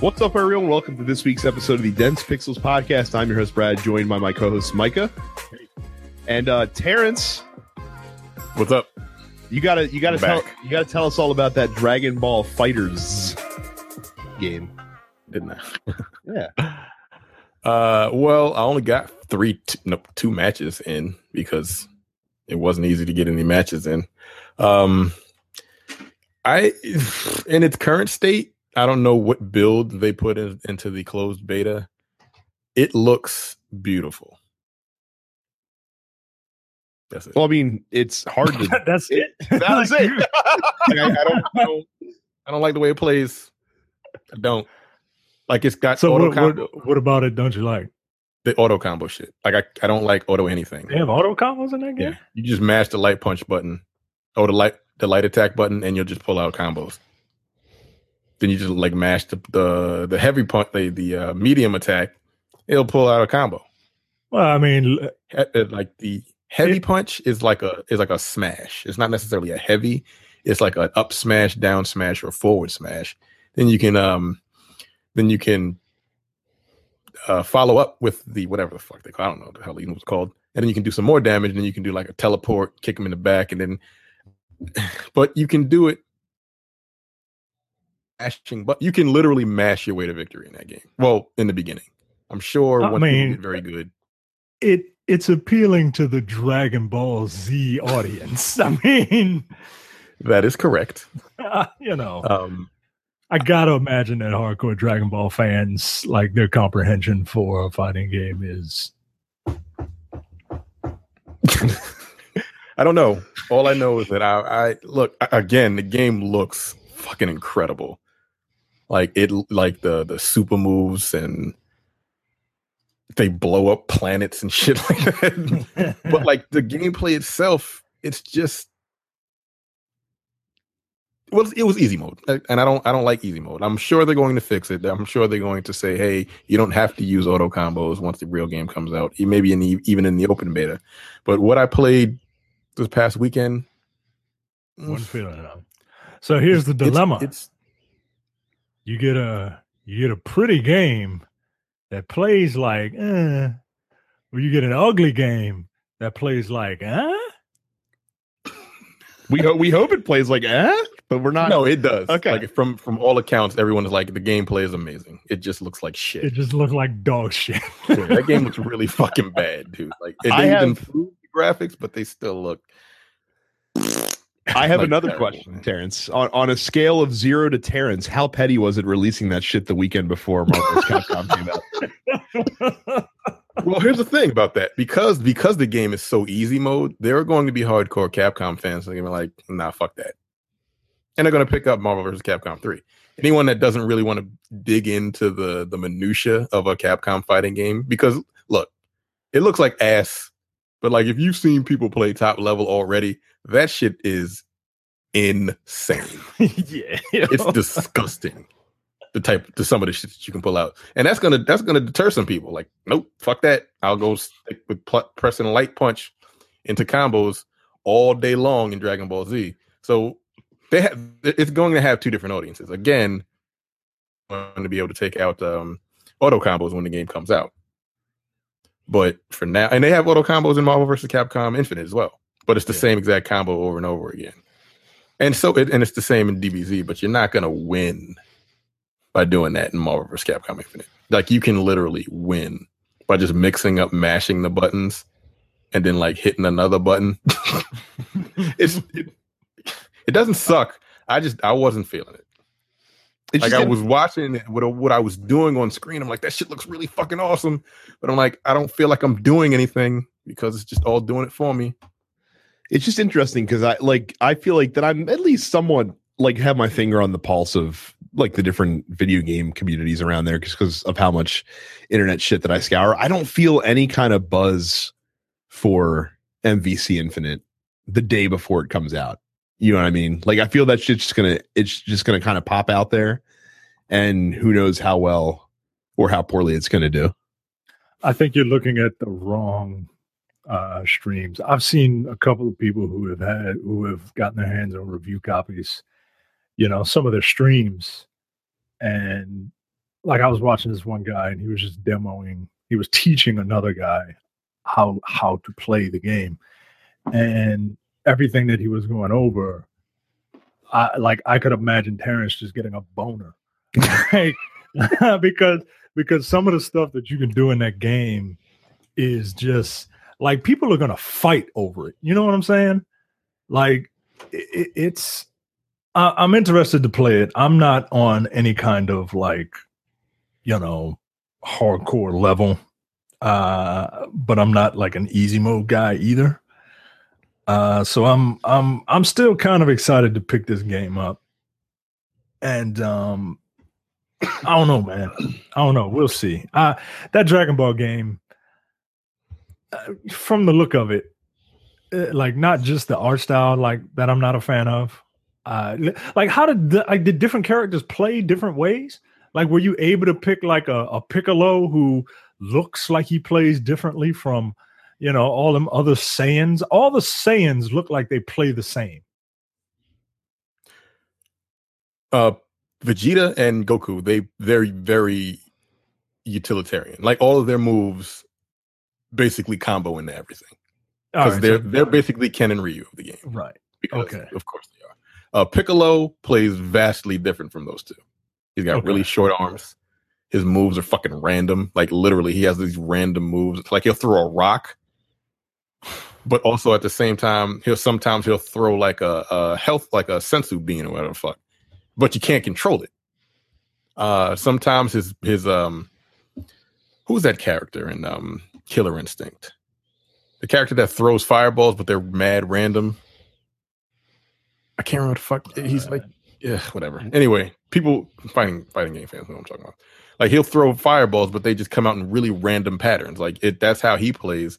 What's up, everyone? Welcome to this week's episode of the Dense Pixels podcast. I'm your host, Brad, joined by my co host, Micah. And uh Terrence, What's up? you gotta you gotta I'm tell back. you gotta tell us all about that Dragon Ball FighterZ game. Didn't I? Yeah. Uh, well, I only got three, t- no, two matches in because it wasn't easy to get any matches in. Um, I, in its current state, I don't know what build they put in, into the closed beta. It looks beautiful. That's it. Well, I mean, it's hard to That's it. That's it. Like, I, I don't, I don't, I don't like the way it plays. I don't like. It's got So auto what, combo, what, what about it? Don't you like? the auto combo shit. Like I, I don't like auto anything. They have auto combos in that game. Yeah, you just mash the light punch button, or the light the light attack button, and you'll just pull out combos. Then you just like mash the the, the heavy punch, the the uh, medium attack. It'll pull out a combo. Well, I mean, uh, like the heavy It- punch is like a is like a smash. It's not necessarily a heavy. It's like an up smash, down smash, or forward smash. Then you can um, then you can uh, follow up with the whatever the fuck they call. I don't know what the hell even was called. And then you can do some more damage. And then you can do like a teleport, kick him in the back, and then. But you can do it. Mashing, but you can literally mash your way to victory in that game. Well, in the beginning, I'm sure I once mean, get very good. it it's appealing to the Dragon Ball Z audience. I mean, That is correct. you know, Um, I gotta imagine that hardcore Dragon Ball fans like their comprehension for a fighting game is I don't know. All I know is that I, I look again. The game looks fucking incredible. Like it, like the the super moves and they blow up planets and shit like that. but like the gameplay itself, it's just well, it was easy mode, and I don't I don't like easy mode. I'm sure they're going to fix it. I'm sure they're going to say, hey, you don't have to use auto combos once the real game comes out. Maybe in the even in the open beta. But what I played this past weekend, one feeling of. So here's the it's- dilemma: It's, you get a you get a pretty game that plays like, eh, or you get an ugly game that plays like, huh? we hope we hope it plays like eh, but we're not no, it does. Okay. like from from all accounts, everyone is like the gameplay is amazing. It just looks like shit. It just looks like dog shit. Yeah, that game looks really fucking bad, dude. Like they I didn't have- improve the graphics, but they still look. I have like another terrible, question. Terrence. On, on a scale of zero to Terrence, how petty was it releasing that shit the weekend before Marvel's Capcom came out? Well, here's the thing about that because because the game is so easy mode, there are going to be hardcore Capcom fans that are gonna be like, nah, fuck that, and they're gonna pick up Marvel vs. Capcom three. Anyone that doesn't really want to dig into the the minutia of a Capcom fighting game, because look, it looks like ass, but like if you've seen people play top level already, that shit is insane. yeah. It's disgusting. The type to some of the shit that you can pull out, and that's gonna that's gonna deter some people. Like, nope, fuck that. I'll go stick with pl- pressing light punch into combos all day long in Dragon Ball Z. So they have it's going to have two different audiences. Again, going to be able to take out um, auto combos when the game comes out. But for now, and they have auto combos in Marvel vs. Capcom Infinite as well. But it's the Yeah. same exact combo over and over again. And so, it, and it's the same in DBZ, but you're not going to win by doing that in Marvel vs. Capcom Infinite. Like you can literally win by just mixing up, mashing the buttons, and then like hitting another button. it's it, it doesn't uh, suck. I just I wasn't feeling it. Like I was watching it, what what I was doing on screen. I'm like, that shit looks really fucking awesome. But I'm like, I don't feel like I'm doing anything because it's just all doing it for me. it's just interesting because I like I feel like that I'm at least somewhat like have my finger on the pulse of like the different video game communities around there because of how much internet shit that I scour. I don't feel any kind of buzz for MVC Infinite the day before it comes out. You know what I mean? Like I feel that shit's just gonna it's just gonna kind of pop out there, and who knows how well or how poorly it's gonna do. I think you're looking at the wrong uh, streams. I've seen a couple of people who have had who have gotten their hands on review copies. You know, some of their streams, and like I was watching this one guy and he was just demoing, he was teaching another guy how how to play the game. And everything that he was going over, I like I could imagine Terrence just getting a boner. because because some of the stuff that you can do in that game is just like people are gonna fight over it. You know what I'm saying? Like it, it's I, I'm interested to play it. I'm not on any kind of like you know hardcore level, uh, but I'm not like an easy mode guy either. Uh, so I'm I'm I'm still kind of excited to pick this game up, and um, I don't know, man. I don't know. We'll see. Uh, that Dragon Ball game, uh, from the look of it, uh, like not just the art style, like that I'm not a fan of. Uh, like how did the, like did different characters play different ways? Like were you able to pick like a, a Piccolo who looks like he plays differently from you know all them other Saiyans. All the Saiyans look like they play the same. Uh, Vegeta and Goku, they very very utilitarian. Like all of their moves basically combo into everything because right, they're so- they're basically Ken and Ryu of the game. right. Because Okay. of course they are. Uh, Piccolo plays vastly different from those two. He's got Okay. really short arms. His moves are fucking random. Like literally, he has these random moves. Like he'll throw a rock, but also at the same time, he'll sometimes he'll throw like a, a health, like a senzu bean or whatever the fuck. But you can't control it. Uh, sometimes his his um, who's that character in um Killer Instinct? The character that throws fireballs, but they're mad random. I can't remember the fuck he's like. Yeah, whatever. Anyway, people fighting fighting game fans know what I'm talking about. Like he'll throw fireballs, but they just come out in really random patterns. Like it, that's how he plays.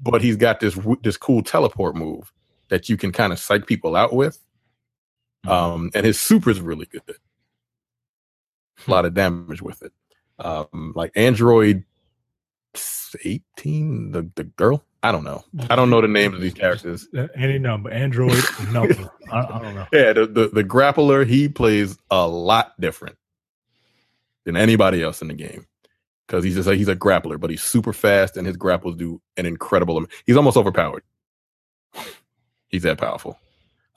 But he's got this this cool teleport move that you can kind of psych people out with. Um, and his super is really good. A lot of damage with it. Um, like Android 18, the the girl. I don't know. I don't know the names of these characters. Uh, Any number, Android number. I, I don't know. Yeah, the, the the grappler he plays a lot different than anybody else in the game because he's just a, he's a grappler, but he's super fast and his grapples do an incredible. am- He's almost overpowered. He's that powerful.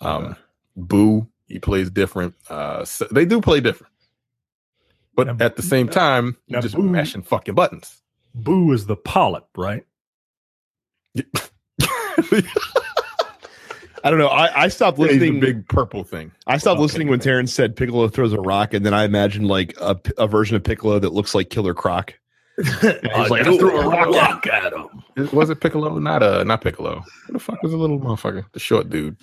Um, Okay. Boo, he plays different. Uh, so they do play different, but Now, at the same time, you're just Boo- mashing fucking buttons. Boo is the polyp, right? I don't know. I, I stopped He's the listening. big purple thing. I stopped Okay. listening when Terrence said Piccolo throws a rock, and then I imagined like a, a version of Piccolo that looks like Killer Croc. he's like, "I threw a rock at him. Was it Piccolo? Not uh, not Piccolo. Who the fuck was the little motherfucker? The short dude.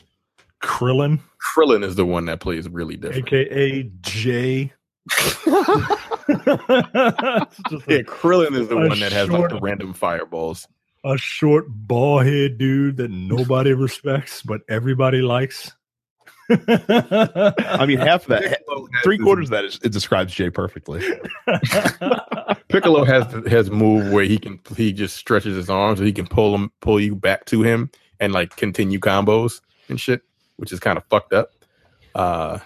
Krillin, Krillin is the one that plays really different. aka Jay. Yeah, Krillin is the one that has like the random fireballs. A short bald head dude that nobody respects, but everybody likes. I mean, half of that, Piccolo three quarters of that is, it describes Jay perfectly. Piccolo has has move where he can he just stretches his arms and he can pull him pull you back to him and like continue combos and shit, which is kind of fucked up. Uh,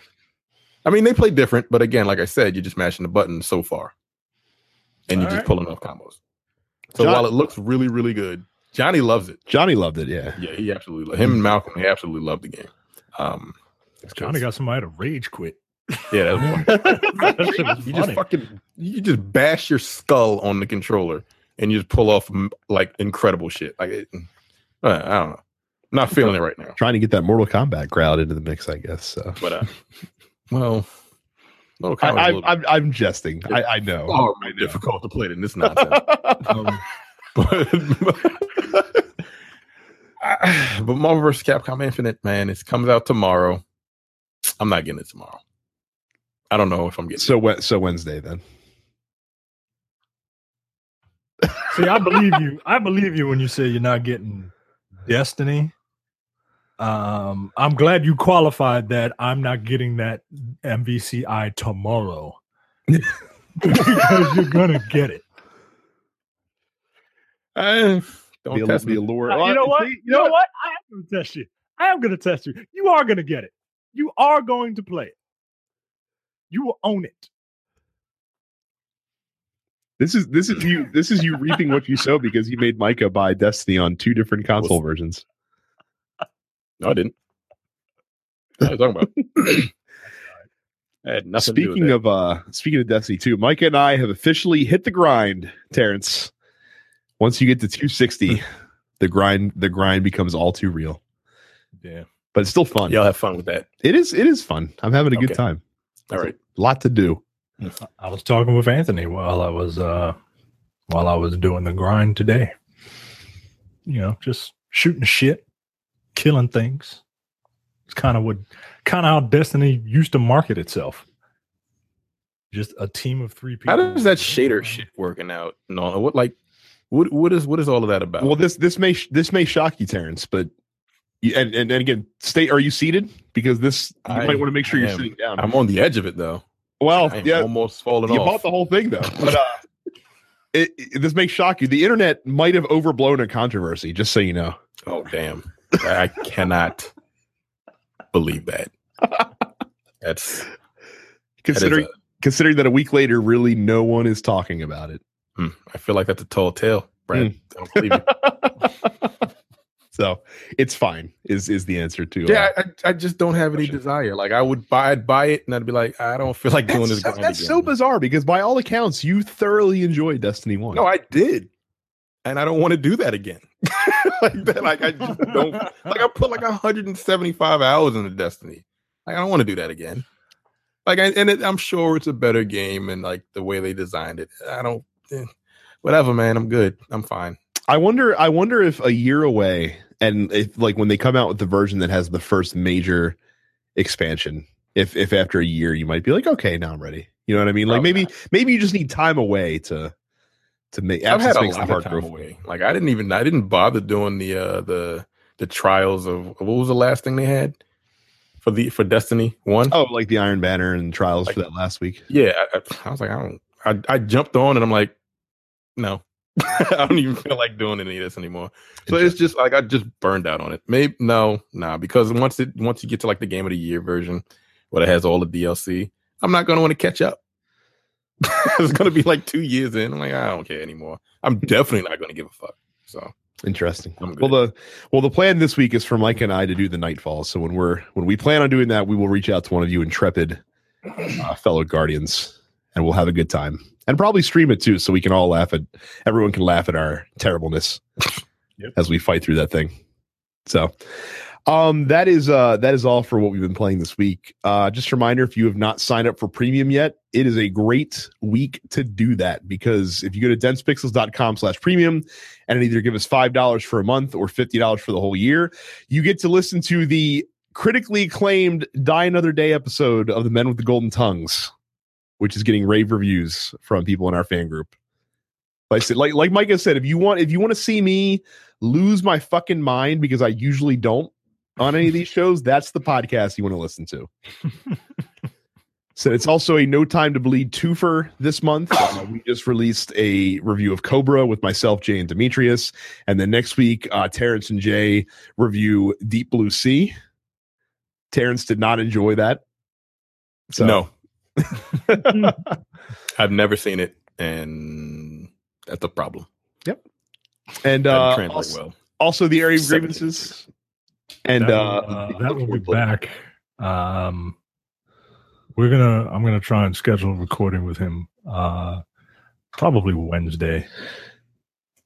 I mean, they play different, but again, like I said, you're just mashing the button so far, and you're All just right. pulling off combos. So John- while it looks really really good, Johnny loves it. Johnny loved it. Yeah. Yeah, he absolutely him and Malcolm. He absolutely loved the game. Um, Johnny got somebody to rage quit. yeah, that was fun. That shit was you just fucking you just bash your skull on the controller and you just pull off like incredible shit. Like it, uh, I don't know, not feeling it right now. Trying to get that Mortal Kombat crowd into the mix, I guess. So. But uh, well, Mortal I, Kombat's a I, little I'm, I'm jesting. I, I know. far more difficult to play than this nonsense. um, but but Marvel vs. Capcom Infinite, man, it comes out tomorrow. I'm not getting it tomorrow. I don't know if I'm getting. so Wed- so Wednesday then. See, I believe you. I believe you when you say you're not getting Destiny. Um, I'm glad you qualified that I'm not getting that MVCI tomorrow because you're gonna get it. I, don't The, test the me. allure. Uh, you know what? You know what? I am gonna test you. I am gonna test you. You are gonna get it. You are going to play it. You will own it. This is this is you this is you reaping what you sow because you made Micah buy Destiny on two different console versions. No, I didn't. What are you talking about? I had nothing to do Speaking with of uh speaking of Destiny 2, Micah and I have officially hit the grind, Terrence. Once you get to 260, the grind the grind becomes all too real. Yeah. But it's still fun. Y'all have fun with that. It is it is fun. I'm having a good Okay. time. All right. A lot to do. I was talking with Anthony while I was uh while I was doing the grind today. You know, just shooting shit, killing things. It's kind of what kind of how Destiny used to market itself. Just a team of three people. How does that shader shit working out? No, what like what what is what is all of that about? Well, this this may this may shock you, Terrence, but you, and, and and again, stay. Are you seated? Because this you I might want to make sure you're am. sitting down. I'm on the edge of it though. well, I'm yeah, almost falling you off. You bought the whole thing though. But uh, it, it- this may shock you. The internet might have overblown a controversy. Just so you know. oh damn! I cannot believe that. That's that is Considering a- considering that a week later, really no one is talking about it. hmm, I feel like that's a tall tale, Brad. I don't believe it. so it's fine. Is is the answer to? uh, Yeah, I, I just don't have any desire. Like I would buy, I'd buy it, and I'd be like, I don't feel like doing this. so, grind that's so bizarre because by all accounts, you thoroughly enjoyed Destiny One. No, I did, and I don't want to do that again. like that, like I just don't. Like I put like 175 hours into Destiny. Like I don't want to do that again. Like I, and it, I'm sure it's a better game, and like the way they designed it, I don't. eh, whatever, man. I'm good. I'm fine. I wonder. I wonder if a year away, and if like when they come out with the version that has the first major expansion, if if after a year you might be like, okay, now I'm ready. You know what I mean? Like Probably maybe maybe you just need time away to to me. I've had a lot of time away. Like I didn't even. I didn't bother doing the uh the the trials of what was the last thing they had for the for Destiny One. Oh, like the Iron Banner and trials Like- for that last week. Yeah, I, I, I was like, I don't. I, I jumped on and I'm like, no, I don't even feel like doing any of this anymore. So it's just like I just burned out on it. Maybe no, nah, because once it once you get to like the game of the year version, where it has all the DLC, I'm not gonna want to catch up. it's gonna be like two years in. I'm like, I don't care anymore. I'm definitely not gonna give a fuck. So Interesting. Well, the well, the plan this week is for Mike and I to do the Nightfall. So when we're when we plan on doing that, we will reach out to one of you intrepid uh, fellow guardians, and we'll have a good time, and probably stream it too, so we can all laugh at everyone can laugh at our terribleness Yep. as we fight through that thing. So, um, that is uh that is all for what we've been playing this week. Uh, just a reminder, if you have not signed up for premium yet, it is a great week to do that because if you go to densepixels.com slash premium and either give us $5 for a month or $50 for the whole year, you get to listen to the critically acclaimed Die Another Day episode of The Men with the Golden Tongues, which is getting rave reviews from people in our fan group. Like I said, like like Micah said, if you want if you want to see me lose my fucking mind because I usually don't on any of these shows, that's the podcast you want to listen to. So it's also a No Time to Bleed twofer this month. Uh, we just released a review of Cobra with myself, Jay, and Demetrius. And then next week, uh, Terrence and Jay review Deep Blue Sea. Terrence did not enjoy that. So no, I've never seen it, and that's a problem. Yep. And uh, also, well. also the area of Seven grievances. And that, uh, will, uh, that will be back. Um, we're gonna. I'm gonna try and schedule a recording with him. Uh, probably Wednesday.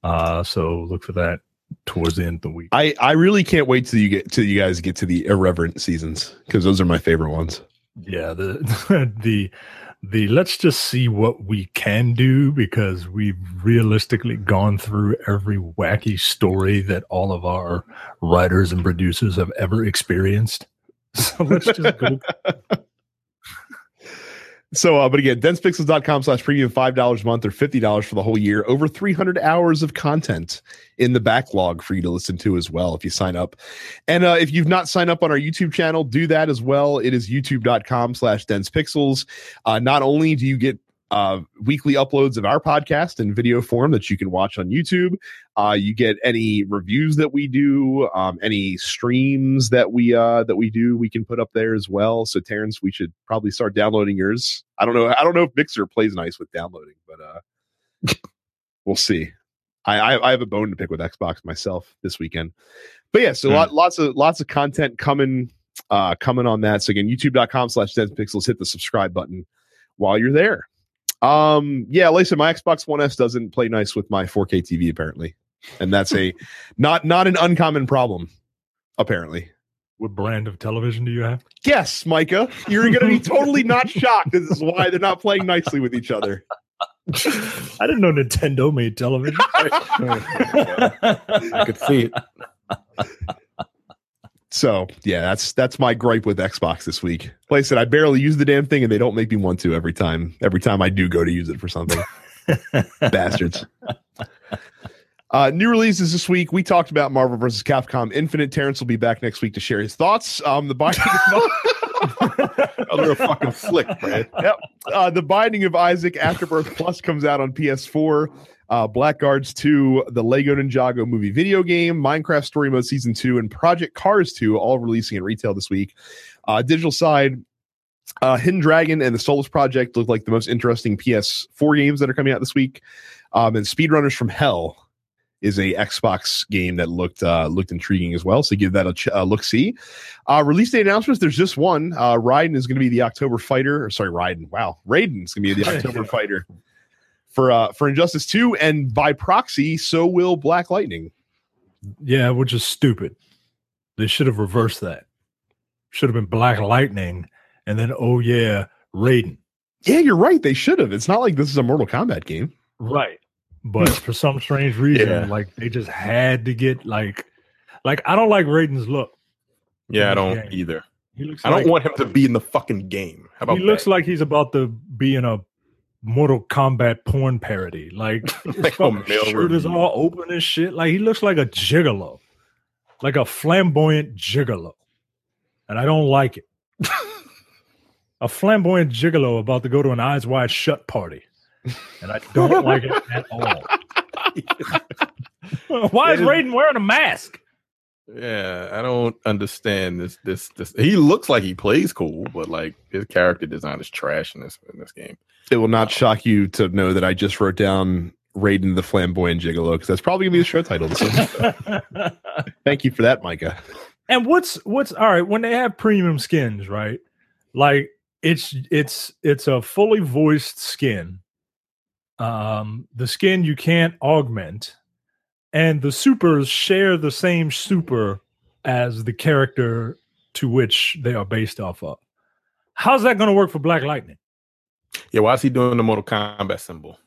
Uh, so look for that towards the end of the week. I I really can't wait till you get till you guys get to the irreverent seasons because those are my favorite ones. yeah the the the let's just see what we can do because we've realistically gone through every wacky story that all of our writers and producers have ever experienced. So let's just go So, uh, but again, densepixels.com slash premium, $5 a month or $50 for the whole year. Over 300 hours of content in the backlog for you to listen to as well if you sign up. And uh, if you've not signed up on our YouTube channel, do that as well. It is youtube.com slash densepixels. Uh, not only do you get uh, weekly uploads of our podcast in video form that you can watch on YouTube. Uh, you get any reviews that we do, um, any streams that we uh, that we do, we can put up there as well. So Terrence, we should probably start downloading yours. I don't know. I don't know if Mixer plays nice with downloading, but uh, we'll see. I, I I have a bone to pick with Xbox myself this weekend. But yeah, so Hmm. lot, lots of lots of content coming uh coming on that. So again, youtube.com slash Dead Pixels, hit the subscribe button while you're there. Um, yeah, like I said, my Xbox One S doesn't play nice with my 4K TV, apparently. And that's a not not an uncommon problem, apparently. What brand of television do you have? Yes, Micah, you're gonna be totally not shocked. This is why they're not playing nicely with each other. I didn't know Nintendo made television. I could see it. So yeah, that's that's my gripe with Xbox this week. Like I said, I barely use the damn thing, and they don't make me want to every time. Every time I do go to use it for something, bastards. Uh, new releases this week. We talked about Marvel vs. Capcom Infinite. Terrence will be back next week to share his thoughts. Um, the binding, Oh, they're fucking flick, man. uh, the Binding of Isaac Afterbirth Plus comes out on PS4. Uh, Blackguards 2, the Lego Ninjago movie video game, Minecraft Story Mode Season 2, and Project Cars 2, all releasing in retail this week. Uh, digital side, uh, Hidden Dragon and the Solus Project look like the most interesting PS4 games that are coming out this week. Um, and Speedrunners from Hell is a Xbox game that looked uh, looked intriguing as well. So give that a ch- uh, look. See, uh, release date announcements. There's just one. Uh, Raiden is going to be the October fighter. Or sorry, Raiden. Wow, Raiden is going to be the October fighter for uh, for Injustice Two, and by proxy, so will Black Lightning. yeah, which is stupid. They should have reversed that. Should have been Black Lightning, and then oh yeah, Raiden. Yeah, you're right. They should have. It's not like this is a Mortal Kombat game. Right. But for some strange reason, Yeah. like they just had to get like like I don't like Raiden's look. Yeah, I don't either. He looks I don't like, want him to be in the fucking game. How about he looks that? like he's about to be in a Mortal Kombat porn parody. Like his Like male shirt is all open and shit. Like he looks like a gigolo. Like a flamboyant gigolo. And I don't like it. a flamboyant gigolo about to go to an eyes wide shut party. And I don't like it at all. Why is- Raiden wearing a mask? Yeah, I don't understand this. This this. He looks like he plays cool, but like his character design is trash in this in this game. It will not shock you to know that I just wrote down Raiden the Flamboyant Gigolo because that's probably gonna be the show title. This week. Thank you for that, Micah. and what's what's all right when they have premium skins, right? Like it's it's it's a fully voiced skin. Um, the skin you can't augment, and the supers share the same super as the character to which they are based off of. How's that going to work for Black Lightning? Yeah, why is he doing the Mortal Kombat symbol?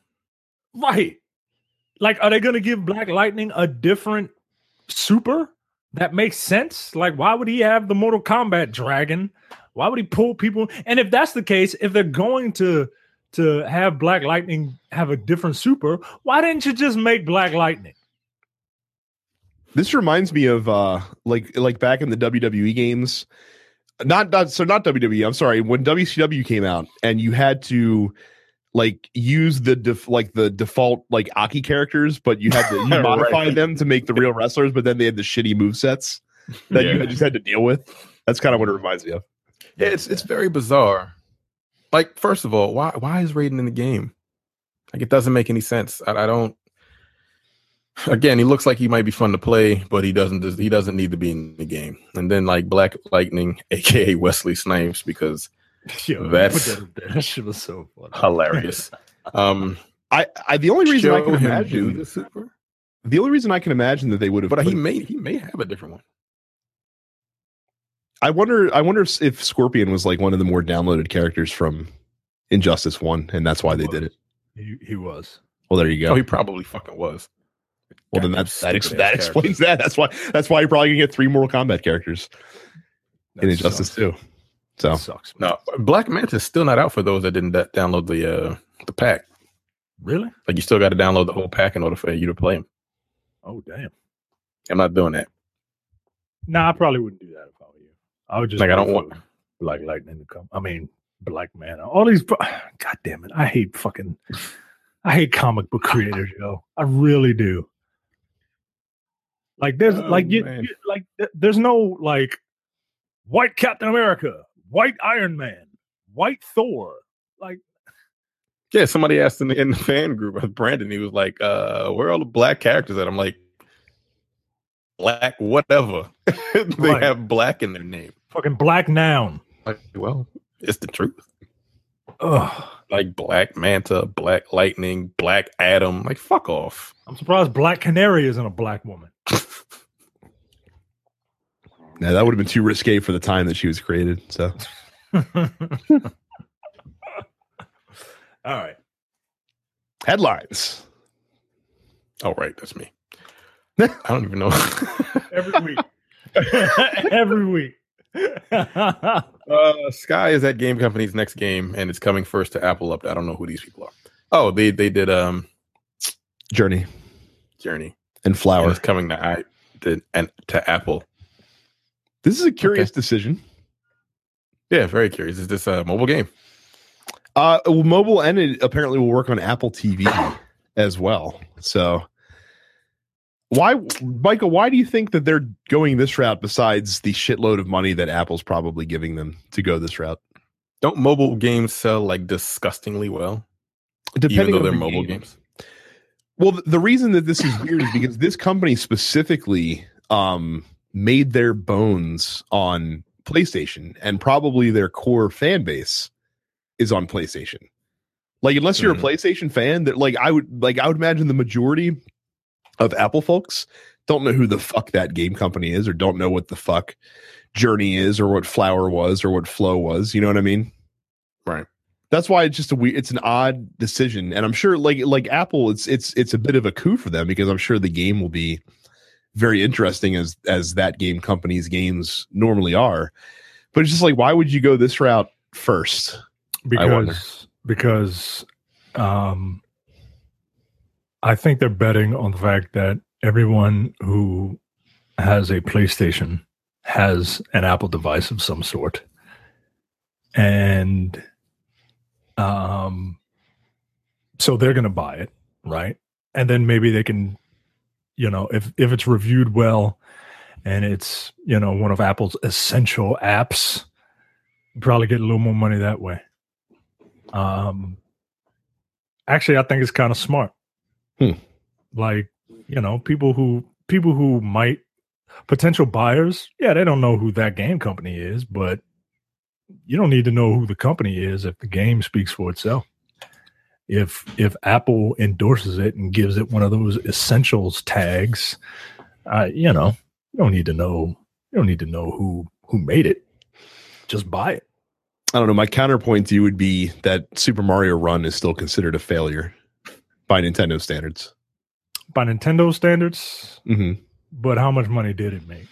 Right. Like, are they going to give Black Lightning a different super that makes sense? Like, why would he have the Mortal Kombat dragon? Why would he pull people? And if that's the case, if they're going to to have Black Lightning have a different super, why didn't you just make Black Lightning? This reminds me of uh like like back in the WWE games. Not not so not WWE. I'm sorry. When WCW came out and you had to like use the def, like the default like Aki characters, but you had to you Right. modify them to make the real wrestlers, but then they had the shitty move sets that you Yeah. just had to deal with. That's kind of what it reminds me of. Yeah, it's it's very bizarre. Like, first of all, why why is Raiden in the game? Like, it doesn't make any sense. I, I don't. Again, he looks like he might be fun to play, but he doesn't. He doesn't need to be in the game. And then like Black Lightning, aka Wesley Snipes, because Yo, That's- that. Shit was so funny. hilarious. um, I, I the only reason I can imagine the super, the only reason I can imagine that they would have but he may he may have a different one. I wonder I wonder if, if Scorpion was like one of the more downloaded characters from Injustice 1 and that's why they did it. He, he was. Well, there you go. Oh, he probably fucking was. Well, then Goddamn that that, ex- that character. explains that. That's why that's why you're probably gonna get three Mortal Kombat characters in That Injustice sucks. too. So That sucks. man. No, Black Manta is still not out for those that didn't da- download the uh the pack. Really? Like you still got to download the whole pack in order for you to play him. Oh, damn. I'm not doing that. Nah, I probably wouldn't do that if I were you. I would just Like I don't want. Black Lightning to come. I mean, Black Man. All these. God damn it! I hate fucking. I hate comic book creators, yo. I really do. Like there's Oh, like you, you- like there's no like white Captain America, white Iron Man, white Thor. Like Yeah, somebody asked in the, in the fan group, Brandon, he was like, uh, where are all the black characters at? I'm like, black whatever. they Right. have black in their name. Fucking black noun. Like, well, it's the truth. Ugh. Like Black Manta, Black Lightning, Black Adam. Like, fuck off. I'm surprised Black Canary isn't a black woman. Now that would have been too risque for the time that she was created. So All right. headlines. Oh, right. That's me. I don't even know. Every week. Every week. uh, Sky is that game company's next game, and it's coming first to Apple up. I don't know who these people are. Oh, they they did um Journey Journey. And And it's coming to I to, and to Apple. This is a curious decision. Yeah, very curious. Is this a mobile game? Uh, well, mobile and it apparently will work on Apple TV as well. So, why, Micah? Why do you think that they're going this route? Besides the shitload of money that Apple's probably giving them to go this route, Don't mobile games sell like disgustingly well, even depending though on they're the mobile game. games? Well, the reason that this is weird is because this company specifically um, made their bones on PlayStation, and probably their core fan base is on PlayStation. Like, unless you're Mhm. a PlayStation fan, that like I would like I would imagine the majority of Apple folks don't know who the fuck that game company is, or don't know what the fuck Journey is, or what Flower was, or what Flow was. You know what I mean? Right. That's why it's just a weird it's an odd decision and i'm sure like like apple it's it's it's a bit of a coup for them because i'm sure the game will be very interesting as as that game company's games normally are but it's just like why would you go this route first because because um I think they're betting on the fact that everyone who has a PlayStation has an Apple device of some sort. And um so they're going to buy it, right? And then maybe they can you know, if if it's reviewed well and it's, you know, one of Apple's essential apps, probably get a little more money that way. Um, actually, I think it's kind of smart. Hmm. Like, you know, people who people who might potential buyers, yeah, they don't know who that game company is, but you don't need to know who the company is if the game speaks for itself. If if Apple endorses it and gives it one of those essentials tags, uh, you know, you don't need to know you don't need to know who who made it. Just buy it. i don't know my counterpoint to you would be that super mario run is still considered a failure by nintendo standards By Nintendo standards, hmm but how much money did it make?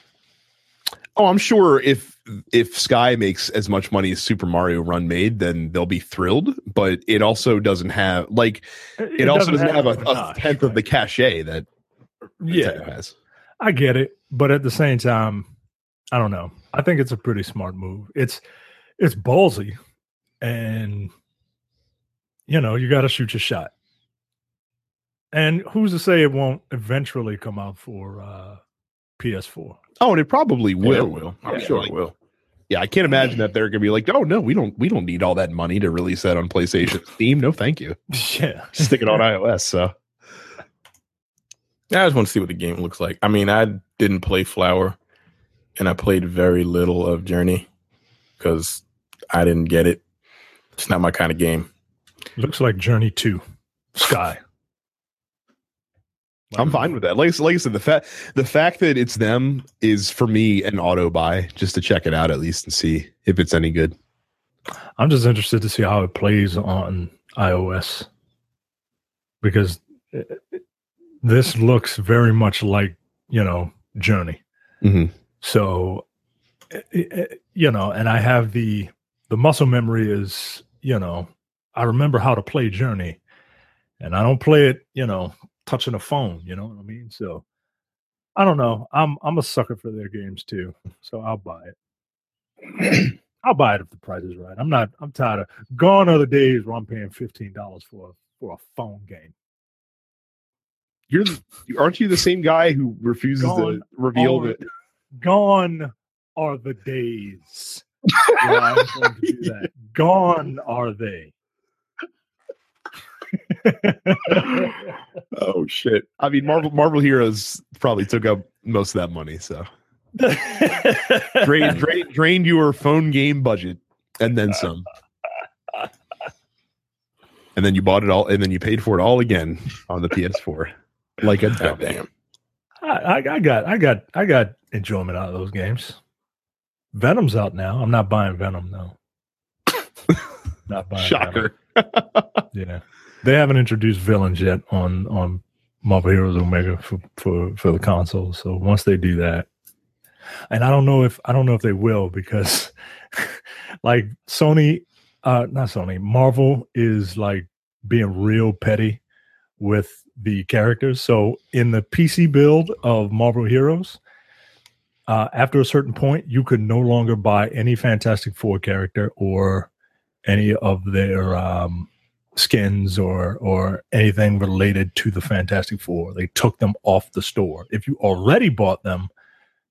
Oh, I'm sure if if Sky makes as much money as Super Mario Run made, then they'll be thrilled. But it also doesn't have like it, also doesn't have, a, a panache, tenth of the cachet that Nintendo Yeah, has. I get it, but at the same time, I don't know. I think it's a pretty smart move. It's it's ballsy, and you know you got to shoot your shot. And who's to say it won't eventually come out for uh, PS4? Oh, and it probably Yeah, will. it will. I'm Yeah, sure like- it will. Yeah, I can't imagine that they're gonna be like, oh no, we don't we don't need all that money to release that on PlayStation Steam. No, thank you. Yeah, Stick it on iOS. So Yeah, I just want to see what the game looks like. I mean, I didn't play Flower, and I played very little of Journey because I didn't get it. It's not my kind of game. Looks like Journey Two, Sky. I'm fine with that. Like, like I said, the fact the fact that it's them is for me an auto buy just to check it out at least and see if it's any good. I'm just interested to see how it plays on iOS because this looks very much like you know Journey. Mhm. So you know, and I have the the muscle memory is you know I remember how to play Journey, and I don't play it you know touching a phone. You know what I mean? So I don't know. I'm I'm a sucker for their games too, so I'll buy it. I'll buy it if the price is right. I'm not. I'm tired of. Gone are the days where I'm paying fifteen dollars for a, for a phone game. You're aren't you the same guy who refuses Gone to reveal are- that? Gone are the days where I'm going to do that. Gone are they? Oh shit! I mean, Marvel Marvel Heroes probably took up most of that money, so drained drained drained your phone game budget and then some. And then you bought it all, and then you paid for it all again on the PS4, like a God dummy. damn. I, I, I got I got I got enjoyment out of those games. Venom's out now. I'm not buying Venom though. not buying Shocker. Venom. Yeah, they haven't introduced villains yet on on Marvel Heroes Omega for for for the console. So once they do that, and I don't know if I don't know if they will because like Sony, uh, not Sony, Marvel is like being real petty with the characters. So in the PC build of Marvel Heroes, uh, after a certain point, you could no longer buy any Fantastic Four character or any of their um, skins or or anything related to the Fantastic Four. They took them off the store. If you already bought them,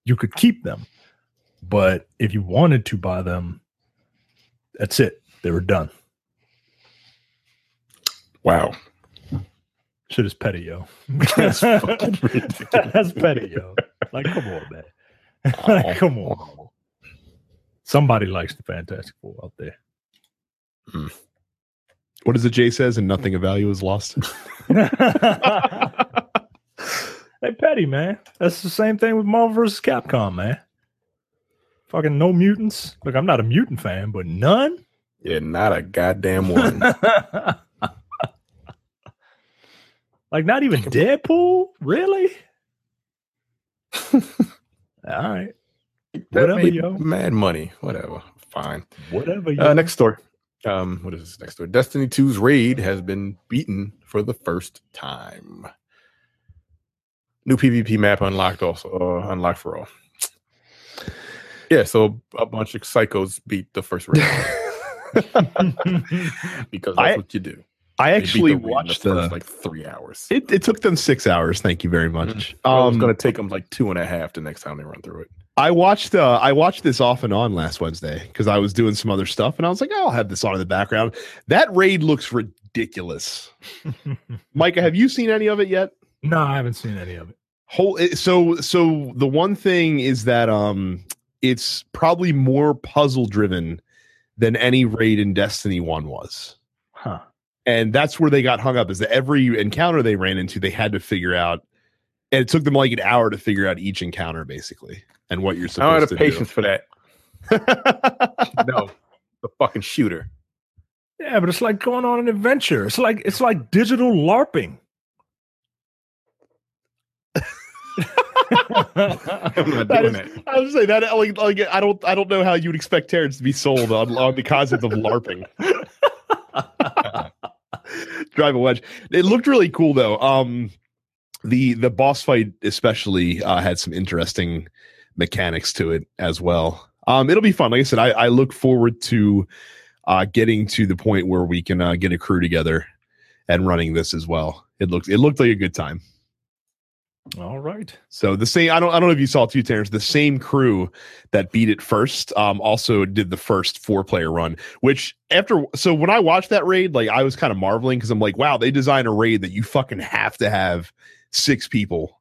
you could keep them, but if you wanted to buy them, that's it. They were done. Wow. Shit is petty, yo. That's fucking ridiculous. That's petty, yo. Like, come on, man. Like, come on. Somebody likes the Fantastic Four out there. Hmm. What is it Jay says? And nothing of value is lost. hey, petty, man. That's the same thing with Marvel vs. Capcom, man. Fucking no mutants. Look, I'm not a mutant fan, but none. Yeah, not a goddamn one. like, not even Deadpool? Really? All right. That Whatever, made yo. Mad money. Whatever. Fine. Whatever. You Uh, next story. Um, what is this next story? Destiny 2's raid has been beaten for the first time. New PvP map unlocked also uh, unlocked for all. Yeah, so a bunch of psychos beat the first raid because that's I what you do. I They actually the watched the first like three hours. it, it took them six hours. Thank you very much. Um, it's going to take them like two and a half the next time they run through it. I watched uh I watched this off and on last Wednesday because I was doing some other stuff and I was like, oh, I'll have this on in the background. That raid looks ridiculous. Micah, have you seen any of it yet? no, I haven't seen any of it. Whole so so the one thing is that um it's probably more puzzle driven than any raid in Destiny 1 was. Huh. And that's where they got hung up is that every encounter they ran into, they had to figure out and it took them like an hour to figure out each encounter basically and what you're supposed I don't have patience for that. No, the fucking shooter. Yeah, but it's like going on an adventure. It's like it's like digital LARPing. I'm not That doing is- that. I was saying that like, like I don't I don't know how you would expect Terrence to be sold on, on the concept of LARPing. Drive a wedge. It looked really cool though. Um the the boss fight especially uh, had some interesting mechanics to it as well. Um it'll be fun. Like I said, I, I look forward to uh getting to the point where we can uh, get a crew together and running this as well. It looked it looked like a good time. All right. So the same I don't I don't know if you saw too, Terrence. The same crew that beat it first um also did the first four player run, which after so when I watched that raid, like I was kind of marveling because I'm like, wow, they designed a raid that you fucking have to have six people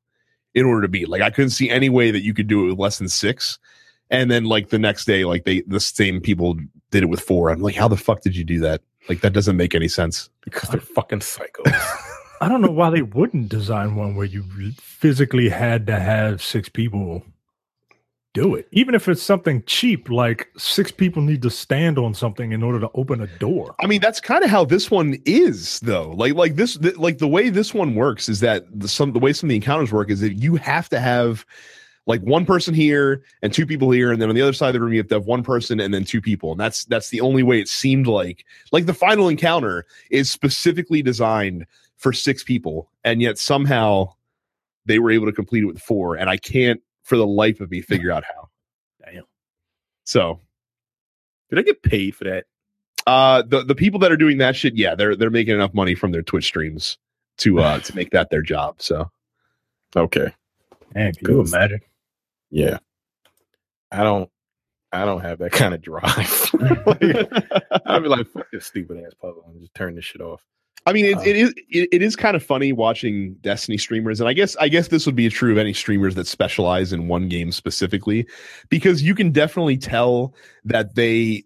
in order to beat. Like I couldn't see any way that you could do it with less than six. And then like the next day, like they the same people did it with four. I'm like, how the fuck did you do that? Like that doesn't make any sense. Because they're fucking psychos. I don't know why they wouldn't design one where you physically had to have six people do it. Even if it's something cheap, like six people need to stand on something in order to open a door. I mean, that's kind of how this one is, though. Like, like this, th- like the way this one works is that the some the way some of the encounters work is that you have to have like one person here and two people here, and then on the other side of the room you have to have one person and then two people, and that's that's the only way it seemed like. Like the final encounter is specifically designed for six people, and yet somehow they were able to complete it with four, and I can't for the life of me figure out how. Damn. So Did I get paid for that? uh the the people that are doing that shit, yeah, they're they're making enough money from their Twitch streams to uh to make that their job. So Okay. Man, can you imagine? Yeah. I don't I don't have that kind of drive. Like, I'd be like, fuck this stupid ass puzzle and just turn this shit off. I mean, it, Uh, it is it, it is kind of funny watching Destiny streamers, and I guess I guess this would be true of any streamers that specialize in one game specifically, because you can definitely tell that they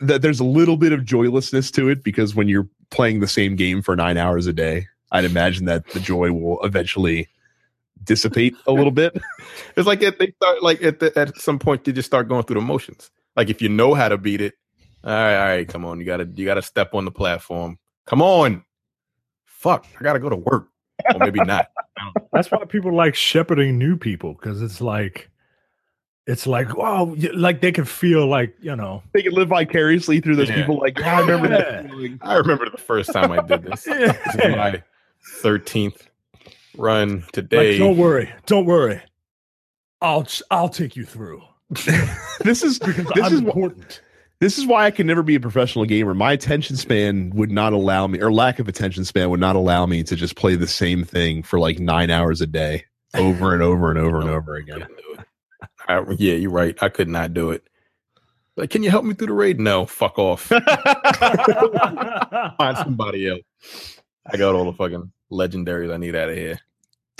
that there's a little bit of joylessness to it because when you're playing the same game for nine hours a day, I'd imagine that the joy will eventually dissipate a little bit. It's like at, they start like at the, at some point they just start going through the motions. Like if you know how to beat it, all right, all right, come on, you gotta you gotta step on the platform. Come on, fuck, I gotta go to work, or maybe not. That's why people like shepherding new people because it's like, it's like, wow, like they can feel like you know. They can live vicariously through those Yeah. people. Like, yeah, I remember Yeah. that feeling. I remember the first time I did this. This is my thirteenth run Like, today. don't worry, don't worry. I'll I'll take you through This is because this I'm is wh- important. This is why I can never be a professional gamer. My attention span would not allow me, or lack of attention span would not allow me to just play the same thing for like nine hours a day, over and over and over and over again. Couldn't do it. I- yeah, you're right. I could not do it. Like, can you help me through the raid? No, fuck off. Find somebody else. I got all the fucking legendaries I need out of here.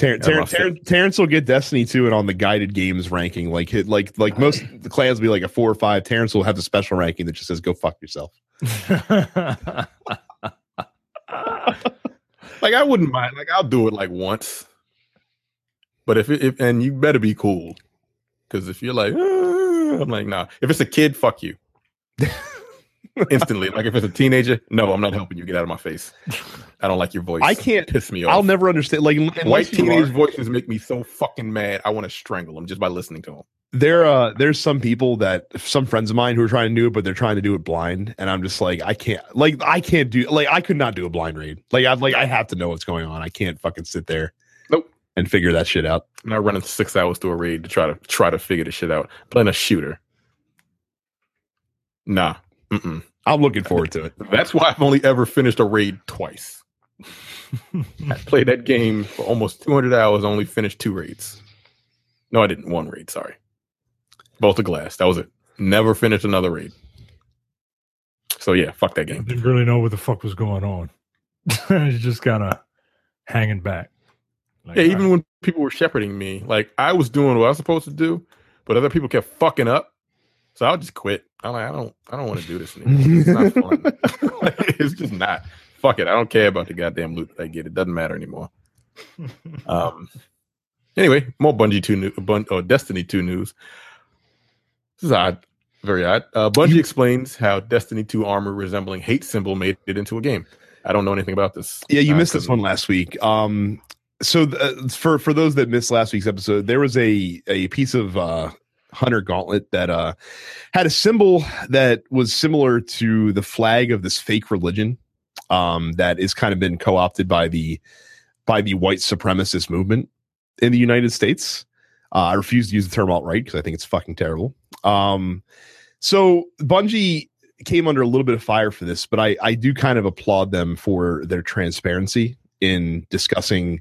Ter- Ter- Ter- Terrence will get Destiny 2 and on the guided games ranking. Like hit like like most the clans will be like a four or five. Terrence will have the special ranking that just says go fuck yourself. Like, I wouldn't mind. Like, I'll do it like once. But if it, if and you better be cool, because if you're like, "Ah," I'm like, nah. If it's a kid, fuck you. Instantly. Like if it's a teenager, no, I'm not helping you. Get out of my face. I don't like your voice. I can't- piss me off. I'll never understand like White teenage are- voices make me so fucking mad. I want to strangle them just by listening to them. there uh there's some people that some friends of mine who are trying to do it but they're trying to do it blind and i'm just like i can't like i can't do like i could not do a blind read like i like i have to know what's going on i can't fucking sit there Nope. and figure that shit out I'm not running six hours through a raid to try to try to figure this shit out. Playing a shooter. Nah. Mm-mm. I'm looking forward to it That's why I've only ever finished a raid twice. I played that game for almost 200 hours, only finished two raids. No, I didn't. One raid, sorry. Vault of Glass. That was it. Never finished another raid. So yeah, fuck that game. Didn't really know what the fuck was going on. It's just kind of hanging back. Like, Yeah, even when people were shepherding me, like I was doing what I was supposed to do, but other people kept fucking up. So I'll just quit. I'm like, I don't, I don't want to do this anymore. It's not fun. it's just not. Fuck it. I don't care about the goddamn loot that I get. It doesn't matter anymore. Um. Anyway, more Bungie two new, Bun, or Destiny two news. This is odd, very odd. Uh, Bungie explains how Destiny two armor resembling hate symbol made it into a game. I don't know anything about this. yeah you Uh, missed this one last week um so uh, for for those that missed last week's episode there was a a piece of uh hunter gauntlet that uh had a symbol that was similar to the flag of this fake religion um that is kind of been co-opted by the by the white supremacist movement in the united states. Uh, i refuse to use the term alt-right because i think it's fucking terrible. Um so bungie came under a little bit of fire for this but i i do kind of applaud them for their transparency in discussing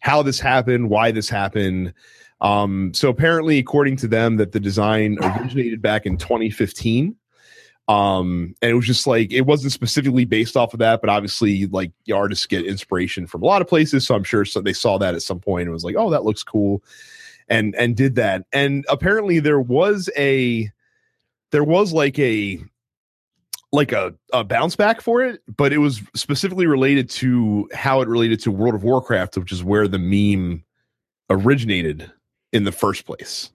how this happened why this happened um, so apparently, according to them, that the design originated back in 2015. Um, and it was just like it wasn't specifically based off of that, but obviously, like the artists get inspiration from a lot of places. So I'm sure so they saw that at some point and was like, "Oh, that looks cool," and and did that. And apparently, there was a there was like a like a, a bounce back for it, but it was specifically related to how it related to World of Warcraft, which is where the meme originated in the first place.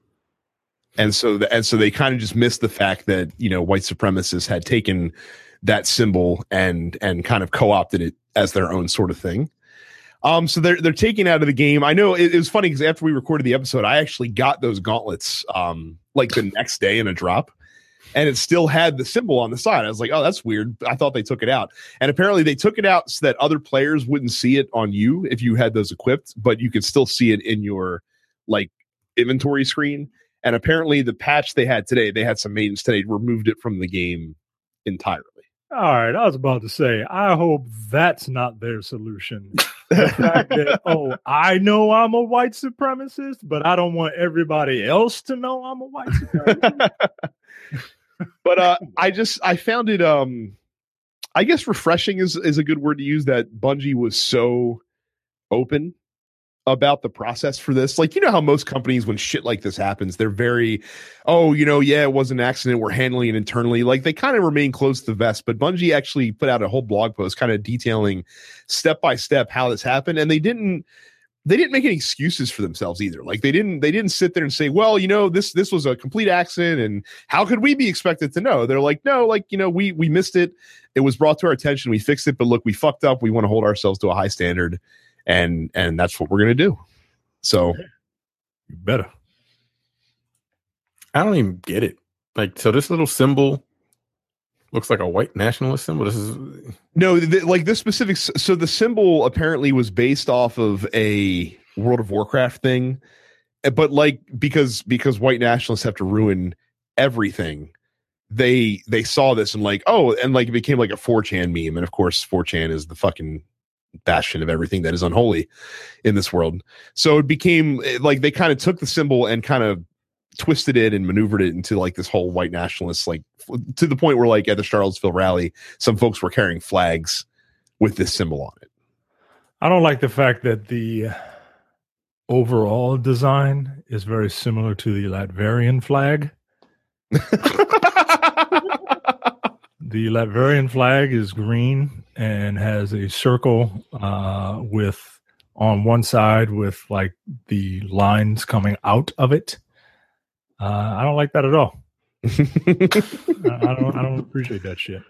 And so the, and so they kind of just missed the fact that, you know, white supremacists had taken that symbol and and kind of co-opted it as their own sort of thing. Um, so they're they're taking out of the game. I know it, it was funny because after we recorded the episode, I actually got those gauntlets um like the next day in a drop, and it still had the symbol on the side. I was like, oh, that's weird. I thought they took it out, and apparently they took it out so that other players wouldn't see it on you if you had those equipped, but you could still see it in your like inventory screen. And apparently, the patch they had today, they had some maintenance today, removed it from the game entirely. All right, I was about to say, I hope that's not their solution. The fact that, oh, I know I'm a white supremacist, but I don't want everybody else to know I'm a white supremacist. but uh, I just I found it um I guess refreshing is is a good word to use. That Bungie was so open about the process for this. Like, you know how most companies, when shit like this happens, they're very, oh, you know, yeah, it was an accident. We're handling it internally. Like, they kind of remain close to the vest. But Bungie actually put out a whole blog post, kind of detailing step by step how this happened, and they didn't they didn't make any excuses for themselves either. Like they didn't they didn't sit there and say, "Well, you know, this this was a complete accident and how could we be expected to know?" They're like, "No, like, you know, we we missed it. It was brought to our attention. We fixed it, but look, we fucked up. We want to hold ourselves to a high standard and and that's what we're going to do." So, You better. I don't even get it. Like, so this little symbol looks like a white nationalist symbol. This is no, th- like this specific so the symbol apparently was based off of a World of Warcraft thing. Uh, But like because because white nationalists have to ruin everything they they saw this and like oh and like it became like a 4chan meme and of course 4chan is the fucking bastion of everything that is unholy in this world. So it became eh, like they kind of took the symbol and kind of twisted it and maneuvered it into like this whole white nationalist like f- to the point where like at the charlottesville rally some folks were carrying flags with this symbol on it. I don't like the fact that the overall design is very similar to the Latvian flag. The Latvian flag is green and has a circle uh, with on one side with like the lines coming out of it. Uh, I don't like that at all. I, I don't. I don't appreciate that shit.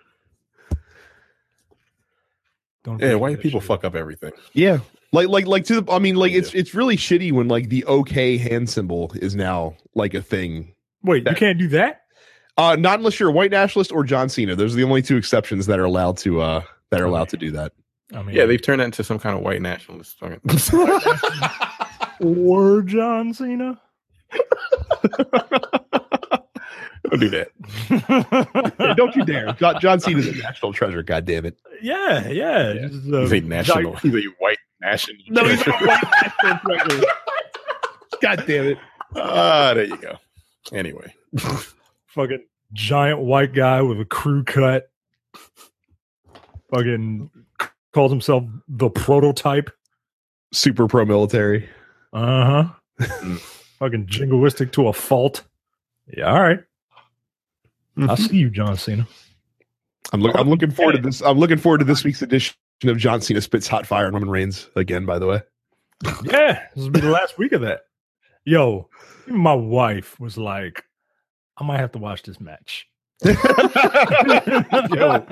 Don't yeah, appreciate white people shit. fuck up everything. Yeah. Like like like to the I mean like it's it's really shitty when like the okay hand symbol is now like a thing. Wait, you can't do that. Uh not unless you're a white nationalist or John Cena. Those are the only two exceptions that are allowed to uh that are allowed to do that. I mean, Yeah, they've turned that into some kind of white nationalist. or John Cena. Don't do that. Yeah, don't you dare. John, John Cena's a national treasure, god damn it. yeah, yeah. Yeah. just, uh, He's a national. giant- He's a white national. No, he's a white national treasure. God damn it. Ah, there you go. Anyway, fucking giant white guy with a crew cut. Fucking calls himself the prototype. Super pro military. Uh huh. Fucking jingoistic to a fault. Yeah, all right. I see you, John Cena. I'm look, I'm looking forward to this. I'm looking forward to this week's edition of John Cena spits hot fire on Roman Reigns again, by the way. Yeah, this will be the last week of that. Yo, even my wife was like, I might have to watch this match. Yo.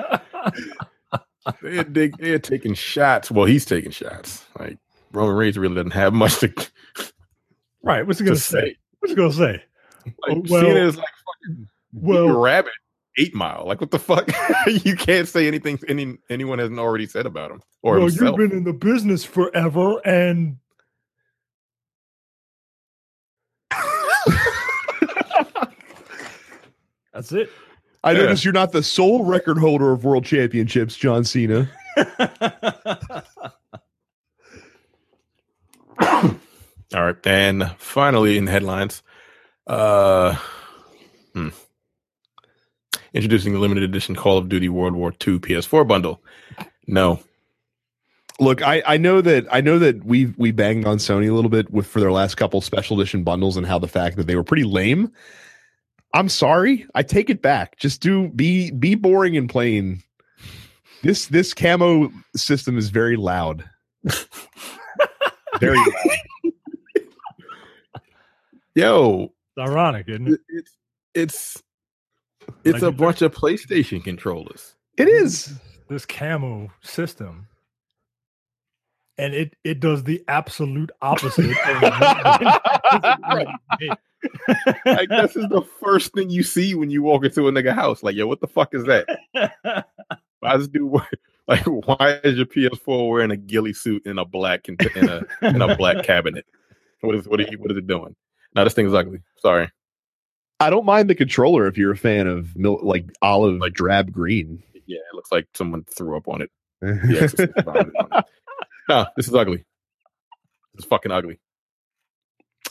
They're, they're taking shots. Well, he's taking shots. Like Roman Reigns really doesn't have much to, right. What's he gonna say? say. What's he gonna say? Like, well- Cena is like fucking well, rabbit eight mile. Like what the fuck? you can't say anything any anyone hasn't already said about him or well, himself. you've been in the business forever, and that's it. I Yeah. notice you're not the sole record holder of world championships, John Cena. All right, and finally in headlines, uh, hmm. introducing the limited edition Call of Duty World War II PS4 bundle. No, Look, I, I know that I know that we we banged on Sony a little bit with for their last couple special edition bundles and how the fact that they were pretty lame. I'm sorry, I take it back. Just do be be boring and plain. This this camo system is very loud. very loud. yo, It's ironic, isn't it? it- it's it's it's Like a bunch of PlayStation controllers. It is. This camo system, and it it does the absolute opposite. Like this is the first thing you see when you walk into a nigga house. Like, yo, what the fuck is that? Why does do like why is your PS4 wearing a ghillie suit in a black in a in a black cabinet? What is what are you what is it doing? Now this thing's ugly. Sorry. I don't mind the controller if you're a fan of mil- like olive Like- drab green. Yeah, it looks like someone threw up on it. The Exorcist vomited on it. No, this is ugly. This is fucking ugly.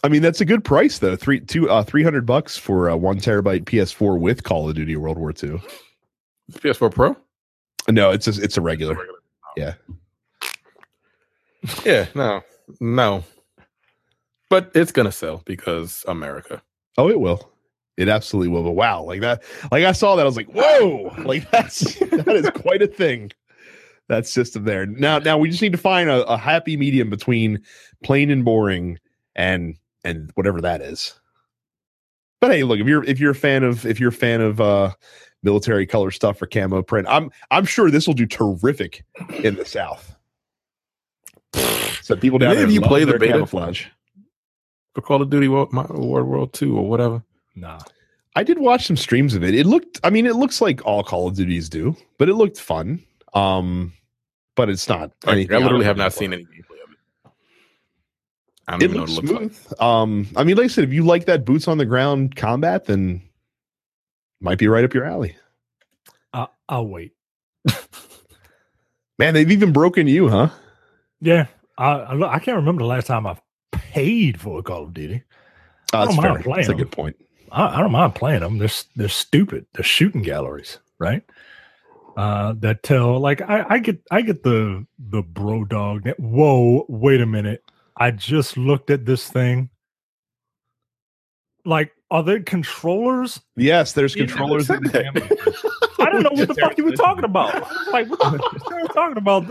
I mean, that's a good price though. Three two uh three hundred bucks for a one terabyte PS4 with Call of Duty World War II. PS4 Pro? No, it's a, it's a regular. Yeah. Yeah, no, no. But it's gonna sell because America. Oh, it will. It absolutely will. But wow, like that, like I saw that, I was like, whoa, like that's that is quite a thing. That system there. Now, now we just need to find a, a happy medium between plain and boring and and whatever that is. But hey, look, if you're if you're a fan of if you're a fan of uh military color stuff for camo print, I'm I'm sure this will do terrific in the South. So people down Maybe there you play the their beta? camouflage. For Call of Duty World, my, World War Two or whatever. Nah. I did watch some streams of it. It looked, I mean, it looks like all Call of Duties do, but it looked fun. Um, but it's not. I, I literally have not blue. seen any gameplay of it. I don't It even know what looks it looks like. smooth. Um, I mean, like I said, if you like that boots on the ground combat, then might be right up your alley. I, I'll wait. Man, they've even broken you, huh? Yeah. I, I, I can't remember the last time I paid for a Call of Duty. Uh, I that's don't fair. mind playing That's a good point. I, I don't mind playing them. They're they're stupid. They're shooting galleries, right? Uh, that tell like I, I get I get the the bro dog. that- Whoa, wait a minute! I just looked at this thing. Like, are there controllers? Yes, there's controllers. in the that. camera. I don't know what the fuck you were talking about. I was like, what the Sarah talking about?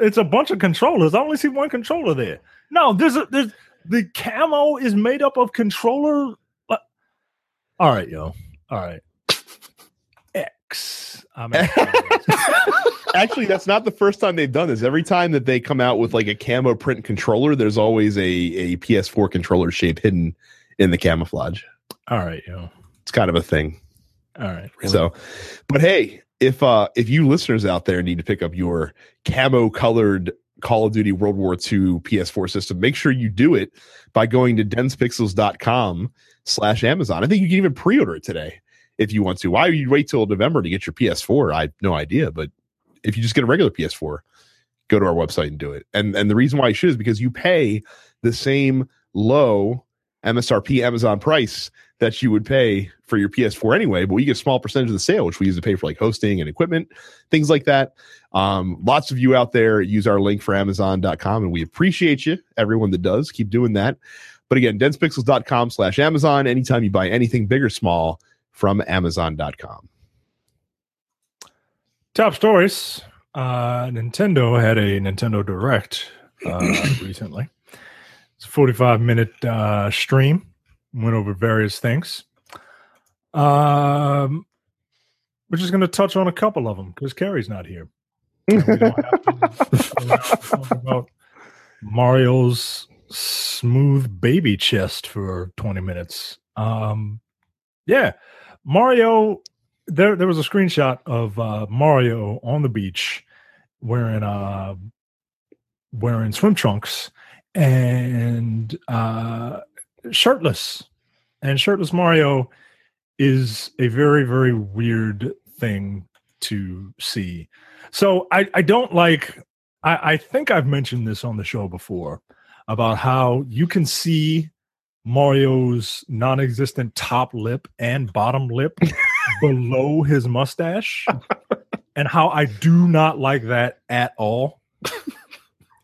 It's a bunch of controllers. I only see one controller there. No, there's a there's the camo is made up of controller. uh, All right, yo. All right. X. I'm Actually, that's not the first time they've done this. Every time that they come out with like a camo print controller, there's always a, a PS4 controller shape hidden in the camouflage. All right, yo. It's kind of a thing. All right. So, but hey, if uh if you listeners out there need to pick up your camo colored Call of Duty World War II PS4 system, make sure you do it by going to densepixels.com slash Amazon. I think you can even pre-order it today if you want to. Why you wait till November to get your PS4? I have no idea, but if you just get a regular PS4, go to our website and do it. And and the reason why you should is because you pay the same low MSRP Amazon price that you would pay for your PS4 anyway, but we get a small percentage of the sale, which we use to pay for like hosting and equipment, things like that. Um, lots of you out there use our link for Amazon.com, and we appreciate you, everyone that does. Keep doing that. But again, densepixels.com slash Amazon, anytime you buy anything big or small from Amazon.com. Top stories. Uh, Nintendo had a Nintendo Direct uh, recently. It's a 45 minute uh, stream. Went over various things. Um, we're just going to touch on a couple of them because Carrie's not here. We don't have to- we don't have to talk about Mario's smooth baby chest for 20 minutes. Um, yeah, Mario. There, there was a screenshot of uh, Mario on the beach wearing uh, wearing swim trunks and uh, shirtless. And shirtless Mario is a very, very weird thing to see. So I, I don't like. I, I think I've mentioned this on the show before about how you can see Mario's non-existent top lip and bottom lip below his mustache, and how I do not like that at all.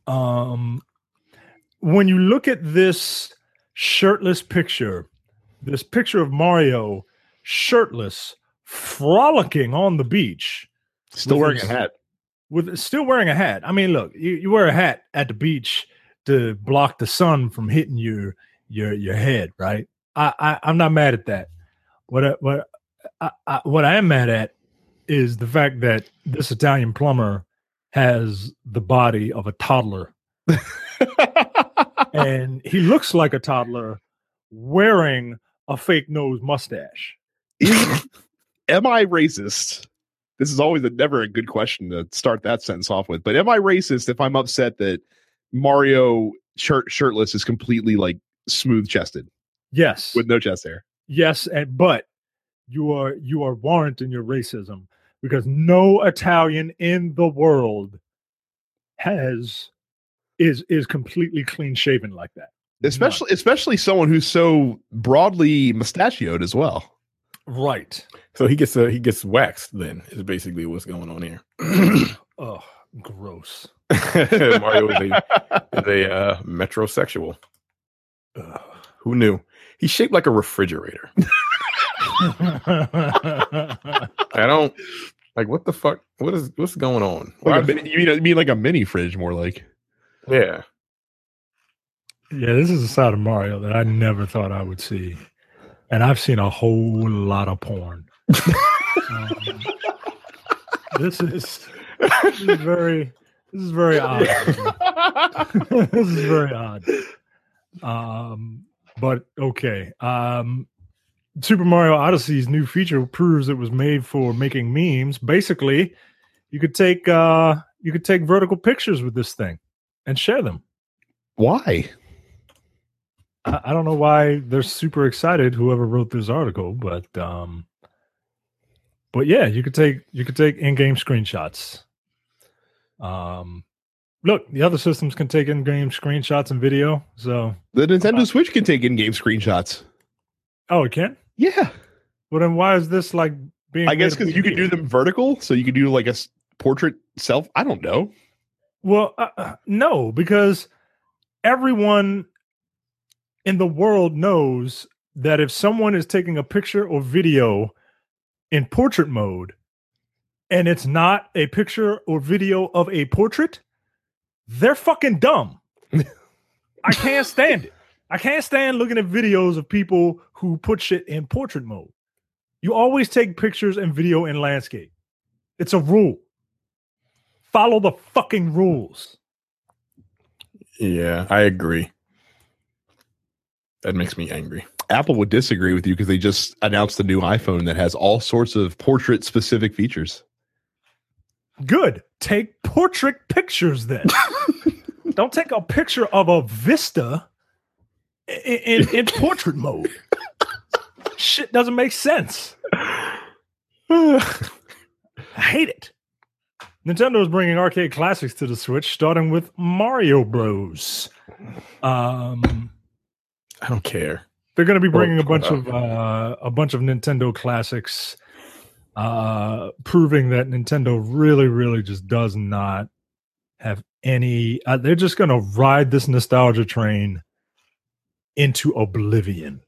Um, when you look at this shirtless picture, this picture of Mario shirtless, frolicking on the beach Still With wearing a hat. with still wearing a hat. I mean, look, you, you wear a hat at the beach to block the sun from hitting your your your head, right? I, I I'm not mad at that. What I, what I, I, what I am mad at is the fact that this Italian plumber has the body of a toddler, and he looks like a toddler wearing a fake nose mustache. Am I racist? This is always a never a good question to start that sentence off with. But am I racist if I'm upset that Mario shirt shirtless is completely like smooth chested Yes, with no chest hair? Yes, and but you are you are warranting your racism because no Italian in the world has is is completely clean shaven like that. None. Especially especially someone who's so broadly mustachioed as well. Right. So he gets uh, he gets waxed. Then is basically what's going on here. Oh, gross. Mario is a, is a uh, metrosexual. Ugh. Who knew? He's shaped like a refrigerator. I don't like what the fuck. What is what's going on? Like Why- mini, you mean you mean like a mini fridge, more like. yeah, yeah, this is a side of Mario that I never thought I would see. And I've seen a whole lot of porn. Um, this is this is very this is very odd. this is very odd. Um, but okay. Um, Super Mario Odyssey's new feature proves it was made for making memes. Basically, you could take uh, you could take vertical pictures with this thing and share them. Why? I, I don't know why they're super excited. Whoever wrote this article, but um, but yeah, you could take you could take in-game screenshots. Um, look, the other systems can take in-game screenshots and video. So, The Nintendo Switch can take in-game screenshots. oh, it can. Yeah, Well, then why is this like being? I guess because you can do them vertical, so you can do like a portrait self. I don't know. Well, uh, uh, no, because everyone in the world knows that if someone is taking a picture or video in portrait mode and it's not a picture or video of a portrait, they're fucking dumb. I can't stand it. I can't stand looking at videos of people who put shit in portrait mode. You always take pictures and video in landscape. It's a rule. Follow the fucking rules. yeah, I agree. That makes me angry. Apple would disagree with you because they just announced the new iPhone that has all sorts of portrait-specific features. Good. Take portrait pictures then. Don't take a picture of a vista in, in, in portrait mode. Shit doesn't make sense. I hate it. Nintendo is bringing arcade classics to the Switch, starting with Mario Bros. Um, I don't care. they're going to be bringing a Oh, bunch uh, of uh, a bunch of Nintendo classics, uh, proving that Nintendo really, really just does not have any. Uh, they're just going to ride this nostalgia train into oblivion.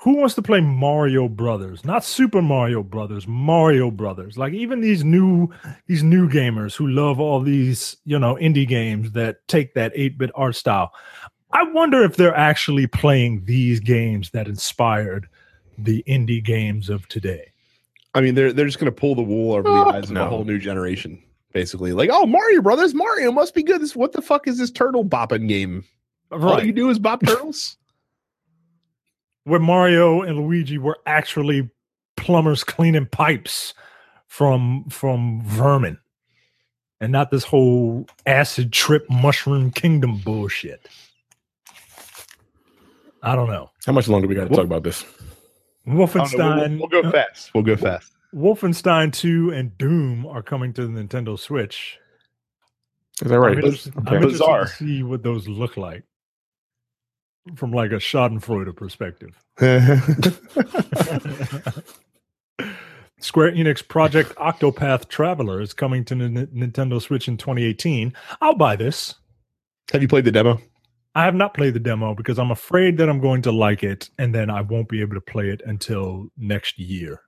Who wants to play Mario Brothers? Not Super Mario Brothers, Mario Brothers. Like even these new these new gamers who love all these, you know, indie games that take that 8-bit art style. I wonder if they're actually playing these games that inspired the indie games of today. I mean, they're they're just going to pull the wool over Oh, the eyes of no. a whole new generation, basically. Like, oh, Mario Brothers, Mario must be good. This what the fuck is this turtle bopping game? All you do is bop turtles. Where Mario and Luigi were actually plumbers cleaning pipes from from vermin. And not this whole acid trip mushroom kingdom bullshit. I don't know. How much longer we got to talk about this? I don't know, we'll- Wolfenstein we'll, we'll go uh, fast. We'll go fast. Wolfenstein 2 and Doom are coming to the Nintendo Switch. Is that right? I'm interested, I'm Bizarre. To see what those look like from like a Schadenfreude perspective. Square Enix Project Octopath Traveler is coming to N- Nintendo Switch in 2018. I'll buy this. Have you played the demo? I have not played the demo because I'm afraid that I'm going to like it and then I won't be able to play it until next year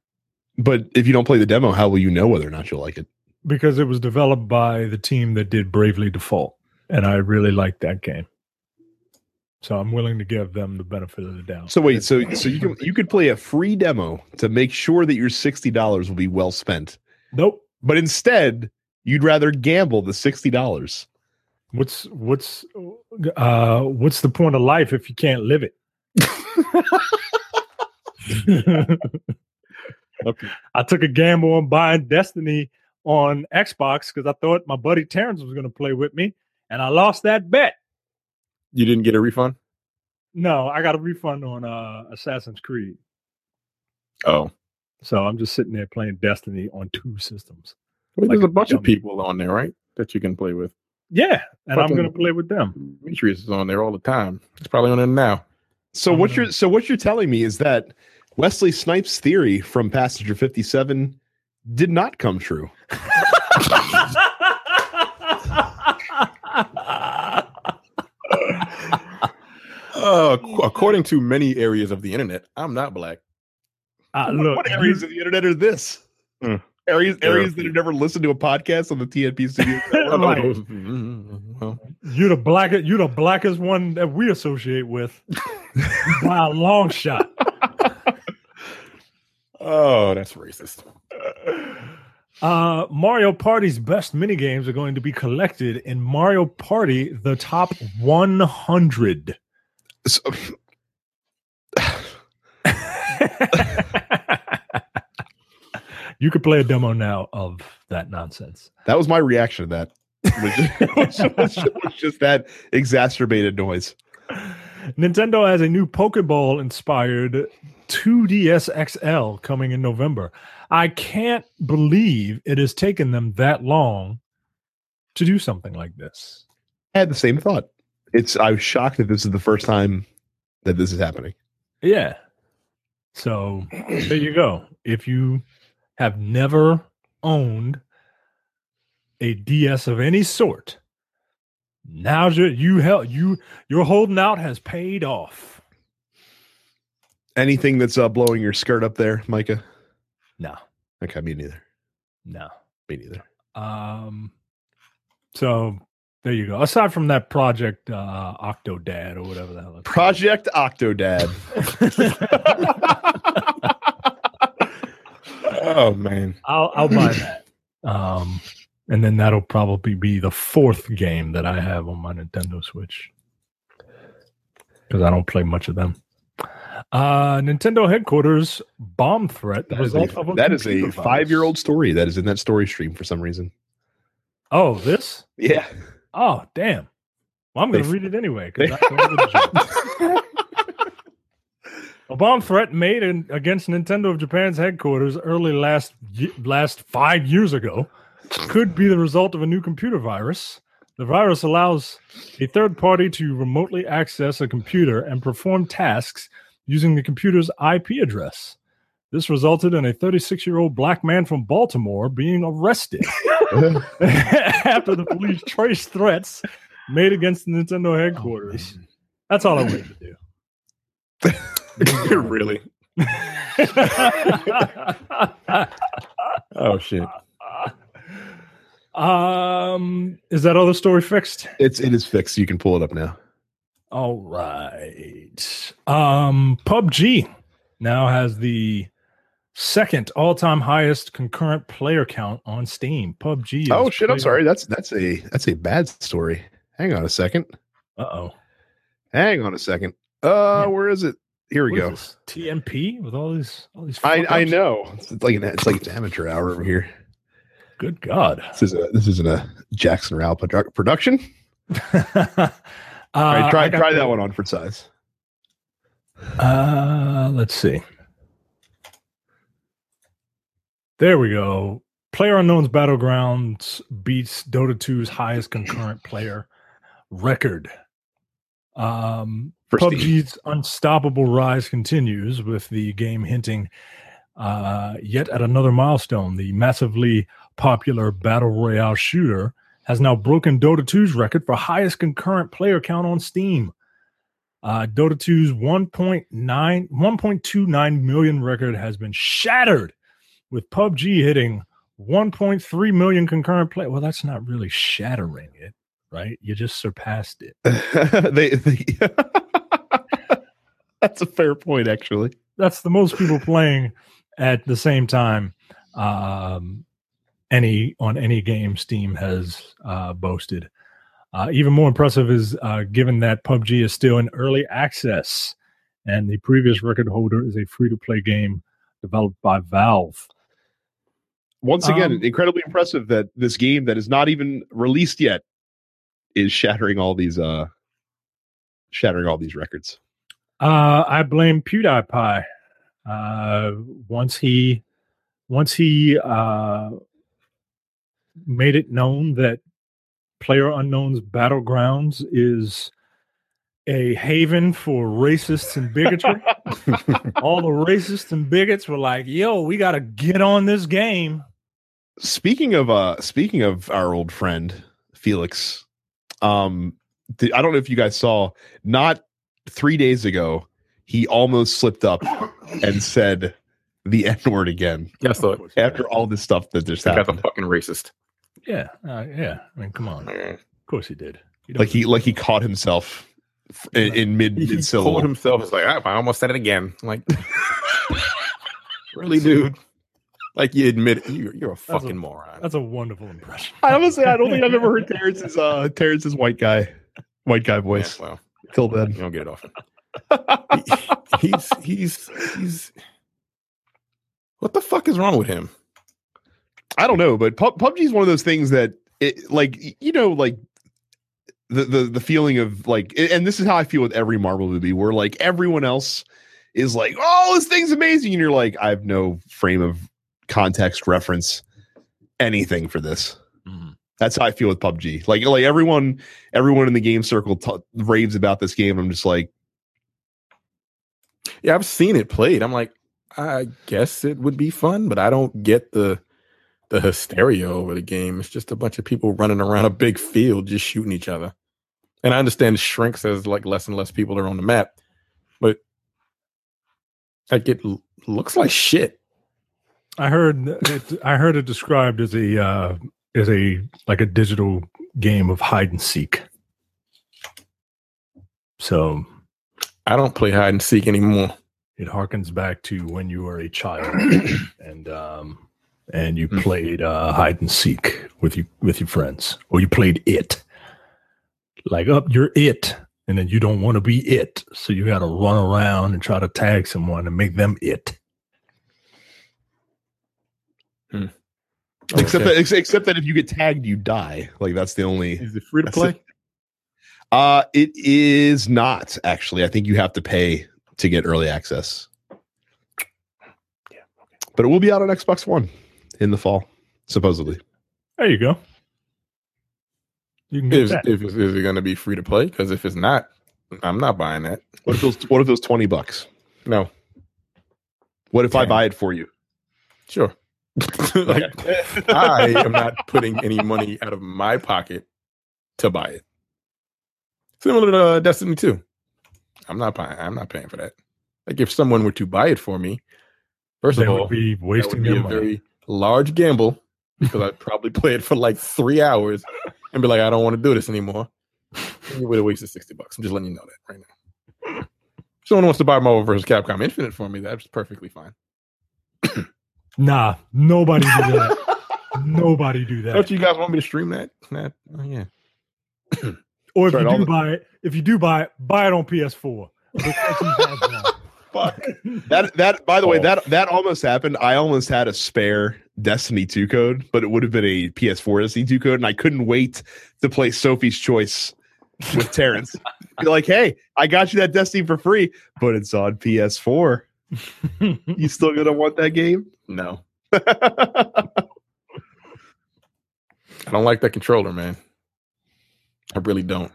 But if you don't play the demo, how will you know whether or not you'll like it? because it was developed by the team that did Bravely Default and I really like that game. So I'm willing to give them the benefit of the doubt. So wait, so so you can you could play a free demo to make sure that your sixty dollars will be well spent, Nope. but instead you'd rather gamble the sixty dollars. What's what's uh what's the point of life if you can't live it? Okay. I took a gamble on buying Destiny on Xbox because I thought my buddy Terrence was going to play with me, and I lost that bet. You didn't get a refund? No, I got a refund on uh, Assassin's Creed, Oh, so I'm just sitting there playing Destiny on two systems. well, Like there's a a bunch of people on there, right? That you can play with. Yeah, and I'm going to play with them. Demetrius is on there all the time. It's probably on there now. So I'm what gonna- you're so what you're telling me is that Wesley Snipes' theory from Passenger 57 did not come true. Uh, according to many areas of the internet, I'm not black. Uh, look, what areas of the internet are this? Hmm. Areas There areas that have never listened to a podcast on the TNP Studios. you, right. Mhm. Well, you're the blackest. You're the blackest one that we associate with by a long shot. oh, that's racist. Uh, Mario Party's best minigames are going to be collected in Mario Party: The Top 100. So- you could play a demo now of that nonsense. that was my reaction to that. Was just, was just- was just that exacerbated noise. Nintendo has a new Pokeball inspired 2DS XL coming in November. I can't believe it has taken them that long to do something like this. I had the same thought. It's I was shocked that this is the first time that this is happening. Yeah. So there you go. If you have never owned a DS of any sort, now you you hel- you your holding out has paid off. Anything that's uh, blowing your skirt up there, Micah? No, Okay, me neither. no. Me neither. Um, so there you go. Aside from that project, uh, Octodad or whatever the hell. Project Octodad. Oh man, I'll I'll buy that. Um, and then that'll probably be the fourth game that I have on my Nintendo Switch because I don't play much of them. Uh, Nintendo headquarters bomb threat. The That is result a, of a that is a five-year-old story that is in that story stream for some reason. Oh, this. Yeah. Oh, damn. Well, I'm going to They- read it anyway. 'cause I thought it was a bomb threat made in, against Nintendo of Japan's headquarters early last last five years ago could be the result of a new computer virus. The virus allows a third party to remotely access a computer and perform tasks using the computer's IP address. This resulted in a 36 year old black man from Baltimore being arrested after the police traced threats made against the Nintendo oh, headquarters. That's all I wanted to do. really? Oh shit. um, is that other story fixed? It's it is fixed. You can pull it up now. All right. Um, PUBG now has the second all-time highest concurrent player count on Steam. PUBG. Oh shit! I'm sorry. That's that's a that's a bad story. Hang on a second. Uh oh. Hang on a second. Uh, Yeah. where is it? Here we go. TMP with all these all these. I I know. It's like an it's like an amateur hour over here. Good God. This is a this isn't a Jackson Rao produ- production. uh, All right, try try the- that one on for size. Uh, let's see. There we go. PlayerUnknown's Battlegrounds beats Dota 2's highest concurrent player record. Um, PUBG's unstoppable rise continues with the game hinting uh, yet at another milestone. The massively popular battle royale shooter has now broken Dota 2's record for highest concurrent player count on Steam. Uh, Dota 2's 1.9 1.29 million record has been shattered, with PUBG hitting 1.3 million concurrent play. Well, that's not really shattering it, right? You just surpassed it. they, they that's a fair point, actually. That's the most people playing at the same time. Um, any on any game Steam has uh, boasted. Uh, even more impressive is uh, given that PUBG is still in early access, and the previous record holder is a free to play game developed by Valve. Once again, Um, incredibly impressive that this game that is not even released yet is shattering all these uh shattering all these records. Uh, I blame PewDiePie. Uh, once he, once he uh, made it known that PlayerUnknown's Battlegrounds is a haven for racists and bigotry, All the racists and bigots were like, "Yo, we got to get on this game." Speaking of uh speaking of our old friend Felix, um I don't know if you guys saw not 3 days ago he almost slipped up and said the N word again Yes, look. after all this stuff that just Got the happened. fucking racist. Yeah, uh, yeah. I mean, come on. Of course he did. Like he like he caught himself in, in mid He mid told syllable. himself, "It's like "Ah, I almost said it again." I'm like, really, dude? Like you admit it, you're, you're a That's a- fucking moron. That's a wonderful impression. I honestly I don't think I've ever heard Terrence's uh Terrence's white guy white guy Yeah, voice well, till you don't get it often. He- he's he's he's. What the fuck is wrong with him? I don't know, but PUBG is one of those things that it like you know like the the the feeling of like and this is how I feel with every Marvel movie where like everyone else is like oh this thing's amazing and you're like I have no frame of context reference anything for this. That's how I feel with PUBG. Like like everyone everyone in the game circle t- raves about this game. I'm just like Yeah, I've seen it played. I'm like, I guess it would be fun, but I don't get the the hysteria over the game. It's just a bunch of people running around a big field just shooting each other. And I understand it shrinks as like less and less people are on the map, but like it l- looks like shit. I heard it. I heard it described as a uh, as a like a digital game of hide and seek. So I don't play hide and seek anymore. it harkens back to when you were a child and um and you Hmm. played uh hide and seek with you with your friends or you played it like up you're it and then you don't want to be it so you got to run around and try to tag someone and make them it except Okay. that except that if you get tagged you die. Like that's the only is it free to play? it. Uh it is not actually. I think you have to pay to get early access. Yeah, But it will be out on Xbox One in the fall, supposedly. there you go you can get Is, that. if, is it going to be free to play? Because if it's not, I'm not buying that. What if those what if those 20 bucks? No, What if I buy it for you? sure. like, I am not putting any money out of my pocket to buy it. Similar to uh, Destiny 2. I'm not buying. I'm not paying for that. Like if someone were to buy it for me, first they of all, would be that would wasting be a money very large gamble because I'd probably play it for like three hours and be like, I don't want to do this anymore. And you would have wasted 60 bucks. I'm just letting you know that right now. If someone wants to buy Marvel vs. Capcom Infinite for me, that's perfectly fine. nah nobody do that nobody do that Don't you guys want me to stream that? that oh, yeah. or if Right, you do the- buy it if you do buy it buy it on ps4 Because he has one. Fuck. That that by the way, Oh. that that almost happened. I almost had a spare Destiny 2 code, but it would have been a PS4 Destiny 2 code, and I couldn't wait to play Sophie's Choice with Terrence. Be like, hey, I got you that Destiny for free, but it's on PS4. You still gonna want that game? No. I don't like that controller, man. I really don't.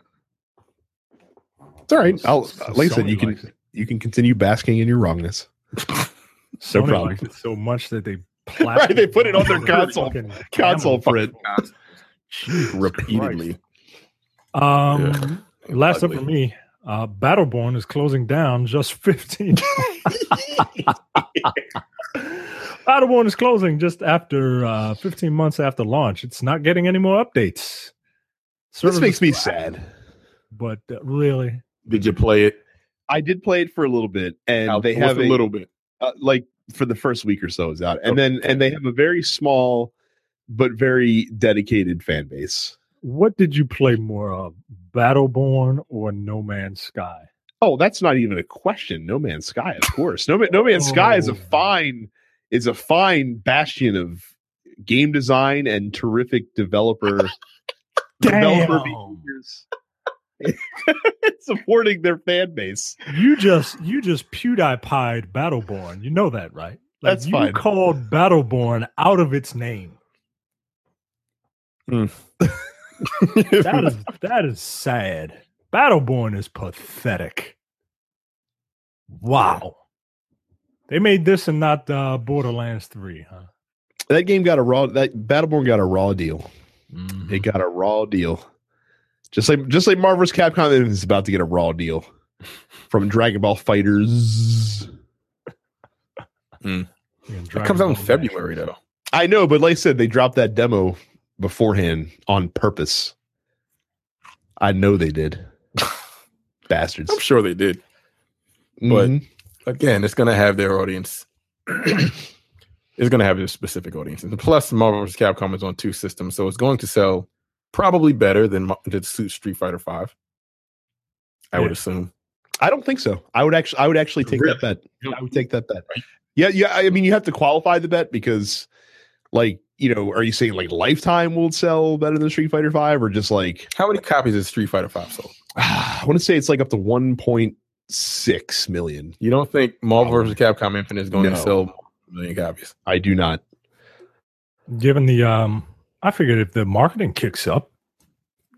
It's all right. I'll like I said, you can it. you can continue basking in your wrongness. Sony problem. likes it so much that they Right, they put it on their console- Console camel. print. Repeatedly. Christ. Um, Yeah. last up for me, uh, Battleborn is closing down just 15. Battleborn is closing just after uh, 15 months after launch. It's not getting any more updates. This makes me flat, sad. But uh, really, Did you play it? I did play it for a little bit, and How- they have a a little bit. uh, like for the first week or so is out, and then and they have a very small but very dedicated fan base. What did you play more of, Battleborn or No Man's Sky? Oh, that's not even a question. No Man's Sky, of course. No Man, No Man's Sky is a Oh. fine is a fine bastion of game design and terrific developer developer behaviors. supporting their fan base. You just you just PewDiePied Battleborn. You know that, right? Like That's you fine. called Battleborn out of its name. Hmm. That is that is sad. Battleborn is pathetic. Wow. They made this and not uh, Borderlands 3, huh? That game got a raw. That Battleborn got a raw deal. Mhm. It got a raw deal. Just like just like Marvel's Capcom is about to get a raw deal from Dragon Ball FighterZ. Yeah, It comes out in February Dash. though. I know, but like I said, they dropped that demo beforehand on purpose. I know they did. Bastards. I'm sure they did. but- Mhm. Again, it's gonna have their audience. it's gonna have their specific audience. And plus, Marvel vs. Capcom is on two systems, so it's going to sell probably better than than suit Street Fighter Five. I would assume. I don't think so. I would actually I would actually take Really? that bet. I would take that bet. Right. Yeah, yeah. I mean, you have to qualify the bet because, like, you know, are you saying like Lifetime will sell better than Street Fighter Five, or just like How many copies is Street Fighter Five sold? I want to say it's like up to one point six million. You don't think Marvel vs. Capcom Infinite is going No. to sell a million copies? I do not. Given the, um, I figured if the marketing kicks up,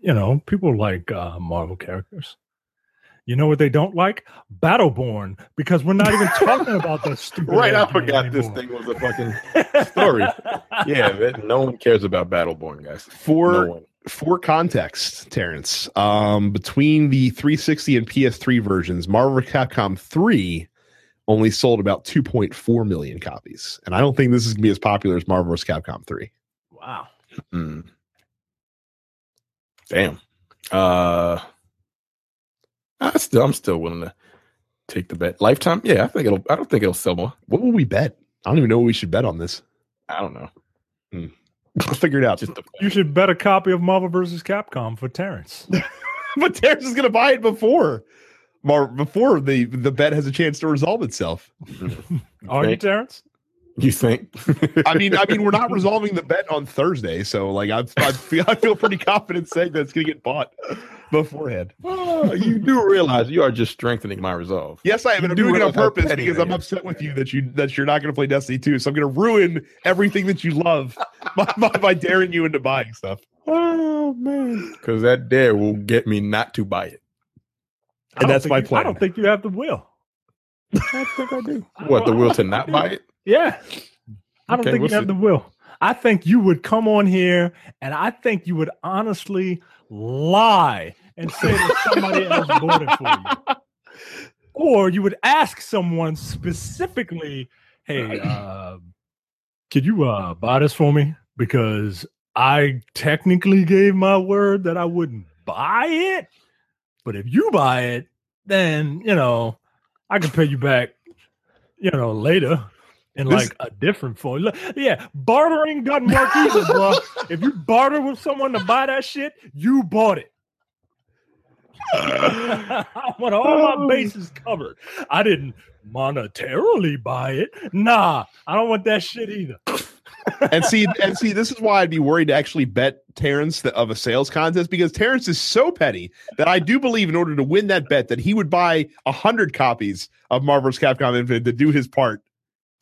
you know, people like uh, Marvel characters. You know what they don't like? Battleborn, because we're not even talking about the stupid. Right, I ass game forgot this thing was a fucking story. yeah. that- No one cares about Battleborn, guys. For No for context, Terrence, um, between the 360 and PS3 versions, Marvel. Capcom 3 only sold about 2.4 million copies. And I don't think this is going to be as popular as Marvel vs. Capcom 3. Wow. Mm. Damn. Uh, I still, I'm still willing to take the bet. Lifetime, yeah, I think it'll. I don't think it'll sell more. What will we bet? I don't even know what we should bet on this. I don't know. Hmm. We'll figure it out. Just You should bet a copy of Marvel vs. Capcom for Terrence. but Terrence is going to buy it before. Mar- before the the bet has a chance to resolve itself. Mm-hmm. Are you, Okay. Terrence? You think? I mean, I mean, we're not resolving the bet on Thursday, so like I, I feel I feel pretty confident saying that it's going to get bought beforehand. Oh, you do realize you are just strengthening my resolve. Yes, I am. And I'm doing it on purpose because I'm upset with you that you that you're not going to play Destiny 2. So I'm going to ruin everything that you love by, by, by daring you into buying stuff. Oh man, because that dare will get me not to buy it. And that's think my you- I don't think you have the will. I think I do. What the will to not buy it? Yeah. I don't Okay, think we'll you have see. the will. I think you would come on here and I think you would honestly lie and say that somebody else bought it for you. Or you would ask someone specifically, hey, uh, could you uh, buy this for me? Because I technically gave my word that I wouldn't buy it. But if you buy it, then, you know, I can pay you back, you know, later in This- like a different form. Yeah, bartering doesn't work either, bro. If you barter with someone to buy that shit, you bought it. I want all my bases covered. I didn't monetarily buy it. Nah, I don't want that shit either. and see, and see, this is why I'd be worried to actually bet Terrence the, of a sales contest because Terrence is so petty that I do believe, in order to win that bet, that he would buy a hundred copies of Marvel's Capcom Infinite to do his part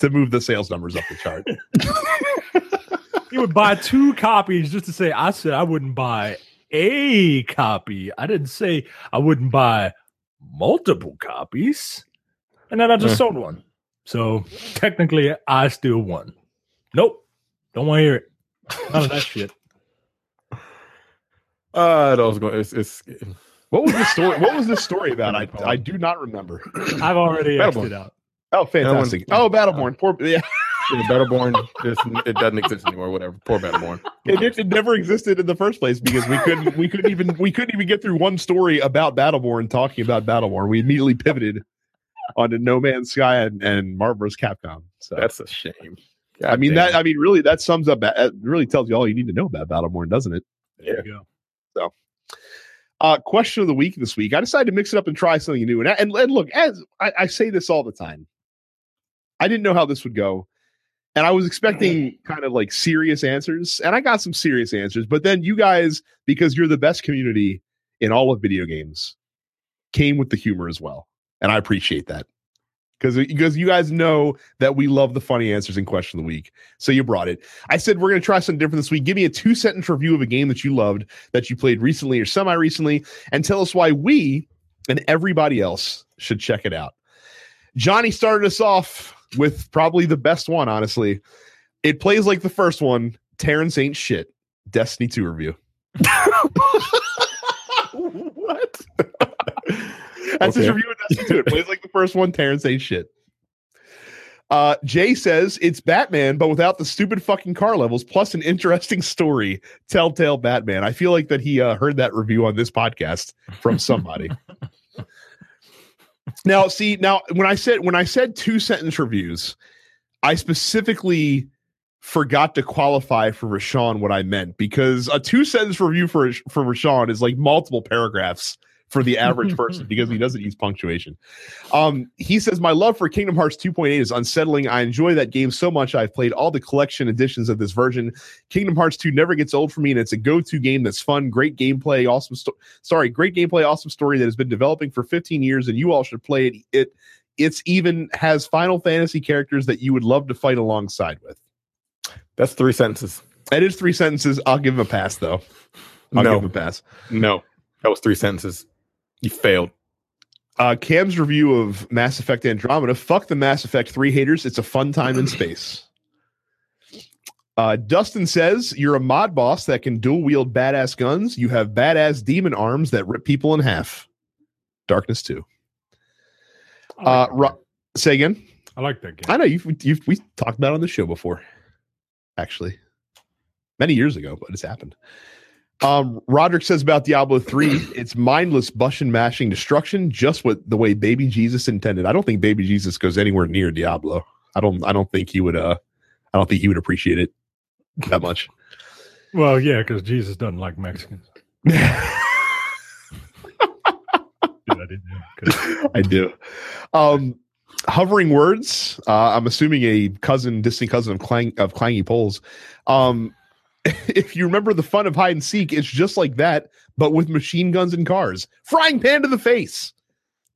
to move the sales numbers up the chart. He would buy two copies just to say, I said I wouldn't buy a copy. I didn't say I wouldn't buy multiple copies. And then I just Yeah. sold one. So technically, I still won. Nope. Don't want to hear it. None of that shit. Uh, that was going. It's, it's What was the story? What was this story about? I I do not remember. I've already Xed it out. Oh, fantastic! That Oh, one- Battleborn. Poor, yeah, Yeah, Battleborn, it's, it doesn't exist anymore. Whatever. Poor Battleborn. it, it, it never existed in the first place because we couldn't we couldn't even we couldn't even get through one story about Battleborn talking about Battleborn. We immediately pivoted onto No Man's Sky and, and Marvel's Capcom. So That's a shame. I mean God that I mean really that sums up that really tells you all you need to know about Battleborn, doesn't it? There you go. Uh, question of the week this week. I decided to mix it up and try something new. And and, and look, as I, I say this all the time, I didn't know how this would go, and I was expecting mm-hmm. kind of like serious answers, and I got some serious answers. But then you guys, because you're the best community in all of video games, came with the humor as well, and I appreciate that. Because, uh, because you guys know that we love the funny answers in question of the week. So you brought it. I said we're going to try something different this week. Give me a two sentence review of a game that you loved that you played recently or semi recently, and tell us why we and everybody else should check it out. Johnny started us off with probably the best one, honestly. It plays like the first one. Terrence ain't shit. Destiny 2 review. what? That's his review of Destiny 2. It plays like the first one. Terrence ain't shit. Uh, Jay says it's Batman, but without the stupid fucking car levels, plus an interesting story. Telltale Batman. I feel like that he uh, heard that review on this podcast from somebody. now, see, now when I said when I said two sentence reviews, I specifically forgot to qualify for Rashawn what I meant because a two sentence review for for Rashawn is like multiple paragraphs for the average person because he doesn't use punctuation. Um, he says, My love for Kingdom Hearts 2.8 is unsettling. I enjoy that game so much. I've played all the collection editions of this version. Kingdom Hearts 2 never gets old for me, and it's a go to game that's fun, great gameplay, awesome. Sto- sorry, great gameplay, awesome story that has been developing for 15 years, and you all should play it. It it's even has Final Fantasy characters that you would love to fight alongside with. That's three sentences. That is three sentences. I'll give him a pass, though. I'll No. give him a pass. No, that was three sentences. You failed. Uh, Cam's review of Mass Effect Andromeda. Fuck the Mass Effect 3 haters. It's a fun time in space. Uh, Dustin says, You're a mod boss that can dual wield badass guns. You have badass demon arms that rip people in half. Darkness 2. I Uh, like, Ro- say again. I like that game. I know you've, you've we talked about it on the show before, actually, many years ago, but it's happened. Um, Roderick says about Diablo 3, it's mindless button mashing destruction, just what the way Baby Jesus intended. I don't think Baby Jesus goes anywhere near Diablo. I don't I don't think he would uh I don't think he would appreciate it that much. Well, yeah, because Jesus doesn't like Mexicans. Dude, I didn't I do. Um, hovering words. Uh, I'm assuming a cousin, distant cousin of Clang of Clangy Poles. Um, if you remember the fun of hide and seek, it's just like that, but with machine guns and cars. Frying pan to the face.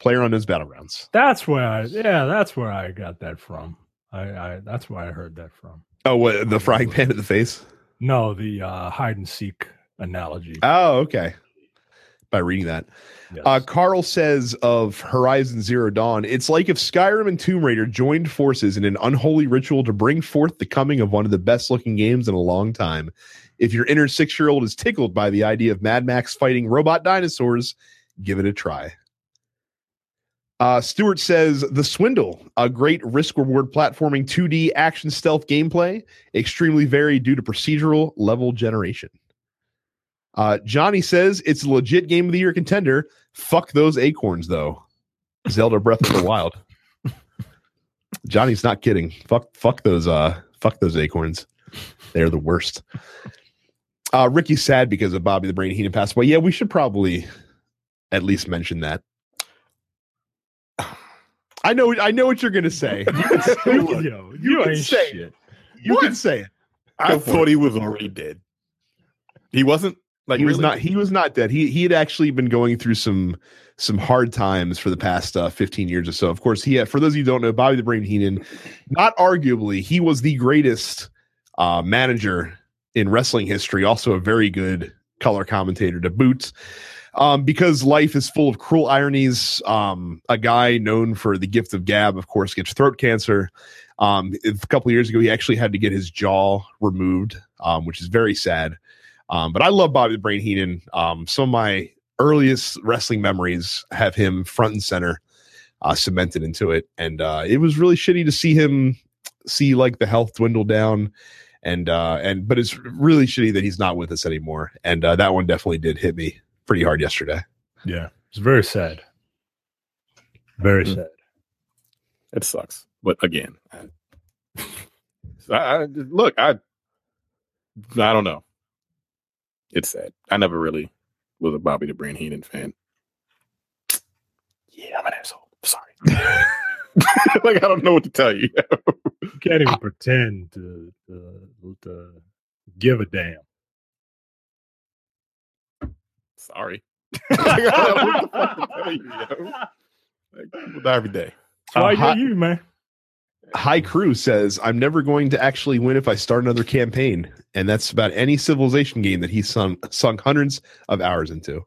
PlayerUnknown's Battlegrounds. That's where I, yeah, that's where I got that from. I, I that's where I heard that from. Oh, what, the frying pan to the face. No, the uh, hide and seek analogy. Oh, okay. By reading that. Yes. Uh, Carl says of Horizon Zero Dawn, it's like if Skyrim and Tomb Raider joined forces in an unholy ritual to bring forth the coming of one of the best looking games in a long time. If your inner six year old is tickled by the idea of Mad Max fighting robot dinosaurs, give it a try. Uh, Stewart says The Swindle, a great risk reward platforming 2D action stealth gameplay, extremely varied due to procedural level generation. Uh, Johnny says it's a legit game of the year contender. Fuck those acorns, though. Zelda Breath of the Wild. Johnny's not kidding. Fuck, fuck those. Uh, fuck those acorns. They're the worst. Uh, Ricky's sad because of Bobby the Brain Heenan passed away. Yeah, we should probably at least mention that. I know. I know what you're gonna say. You can, Yo, you you can say shit. you What? can say it. I Go for thought he was already dead. He wasn't. Like he was really? not he was not dead. He he had actually been going through some some hard times for the past uh, 15 years or so. Of course he had, for those of you who don't know bobby the brain heenan not arguably he was the greatest uh manager in wrestling history also a very good color commentator to boot um because life is full of cruel ironies um a guy known for the gift of gab of course gets throat cancer. Um a couple of years ago he actually had to get his jaw removed um which is very sad um, but I love Bobby the Brain Heenan. Um, some of my earliest wrestling memories have him front and center, uh, cemented into it, and uh, it was really shitty to see him see like the health dwindle down, and uh, and but it's really shitty that he's not with us anymore. And uh, that one definitely did hit me pretty hard yesterday. Yeah, it's very sad. Very Mm. sad. It sucks. But again, I, I, I- look, I, I don't know. It's sad. I never really was a Bobby the Brain Heenan fan. Yeah, I'm an asshole. Sorry. like I don't know what to tell you. You can't even pretend to, to, to give a damn. Sorry. Like, I don't know what the fuck to tell you, yo. Like, people die every day. Why Uh, you're you, man. High Crew says, I'm never going to actually win if I start another campaign. And that's about any civilization game that he's sung, sunk hundreds of hours into.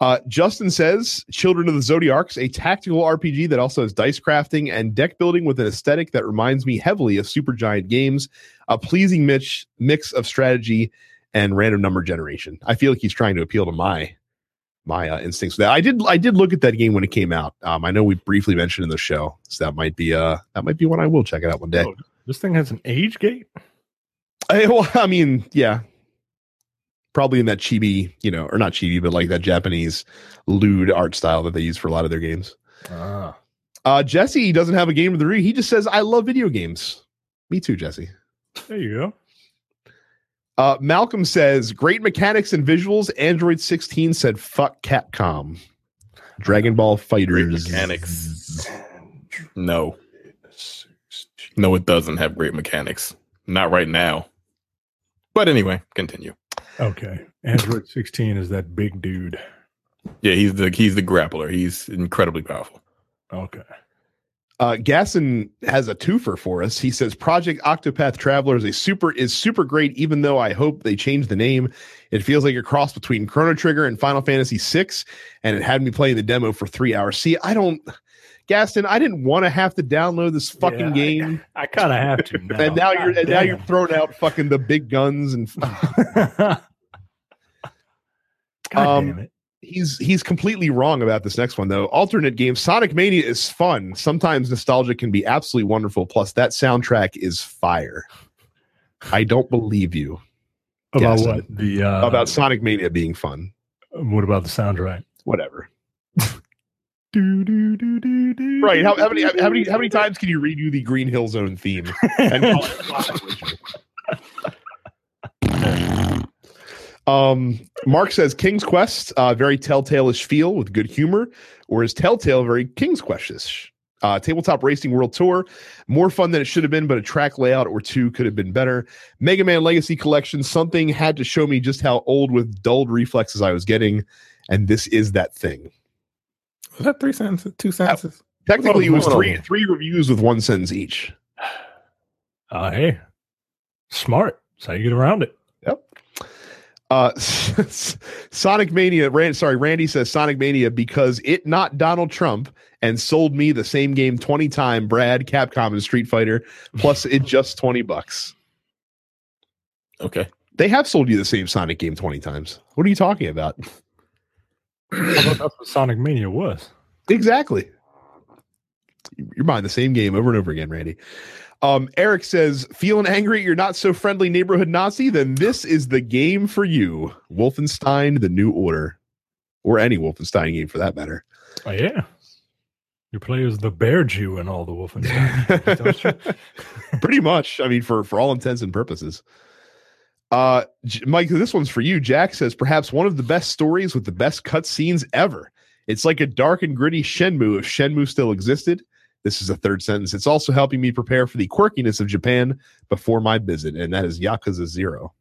Uh, Justin says Children of the Zodiarcs, a tactical RPG that also has dice crafting and deck building with an aesthetic that reminds me heavily of Supergiant games, a pleasing mix, mix of strategy and random number generation. I feel like he's trying to appeal to my my uh, instincts. That I did I did look at that game when it came out. Um, I know we briefly mentioned in the show, so that might be uh that might be one I will check it out one day. Oh, this thing has an age gate. I, well, I mean, yeah, probably in that chibi, you know, or not chibi, but like that Japanese lewd art style that they use for a lot of their games. Ah, Uh, Jesse doesn't have a game of the week. He just says, "I love video games." Me too, Jesse. there you go. Uh, Malcolm says, "Great mechanics and visuals." Android 16 said, "Fuck Capcom." Dragon Ball FighterZ mechanics. No, no, it doesn't have great mechanics. Not right now. But anyway, continue. Okay. Android 16 is that big dude. Yeah, he's the he's the grappler. He's incredibly powerful. Okay. Uh, Gaston has a twofer for us. He says Project Octopath Traveler is a super is super great, even though I hope they change the name. It feels like a cross between Chrono Trigger and Final Fantasy VI, and it had me playing the demo for three hours. See, I don't, Gaston, I didn't want to have to download this fucking Yeah, game, I kind of have to now. and now you're and now you're throwing out fucking the big guns and God Um, damn it. He's he's completely wrong about this next one though. Alternate game Sonic Mania is fun. Sometimes nostalgia can be absolutely wonderful. Plus, that soundtrack is fire. I don't believe you About what? The uh, about Sonic Mania being fun. what about the soundtrack? Whatever. Do, do, do, do, do, Right? How, how many how many how many times can you redo the Green Hill Zone theme? And call it Sonic original? Um, Mark says King's Quest, uh, very telltale-ish feel with good humor, or is Telltale very King's Quest-ish? Uh, Tabletop Racing World Tour, more fun than it should have been, but a track layout or two could have been better. Mega Man Legacy Collection, something had to show me just how old with dulled reflexes I was getting, and this is that thing. Was that three sentences? Two sentences? Technically, it was three three reviews with one sentence each. Uh, hey, smart. That's how you get around it. Uh, Sonic Mania. Rand, sorry, Randy says Sonic Mania because it not Donald Trump and sold me the same game twenty time. Brad, Capcom, and Street Fighter. Plus, it just twenty bucks. Okay. They have sold you the same Sonic game twenty times. What are you talking about? That's what Sonic Mania was. Exactly. You're buying the same game over and over again, Randy. Um, Eric says, feeling angry you're not so friendly neighborhood Nazi? Then this is the game for you. Wolfenstein, the new order. Or any Wolfenstein game for that matter. Oh yeah. You play as the bear Jew in all the Wolfenstein. Pretty much. I mean, for for all intents and purposes. Uh J- Mike, this one's for you. Jack says perhaps one of the best stories with the best cutscenes ever. It's like a dark and gritty Shenmue if Shenmue still existed. This is a third sentence. It's also helping me prepare for the quirkiness of Japan before my visit, and that is Yakuza Zero.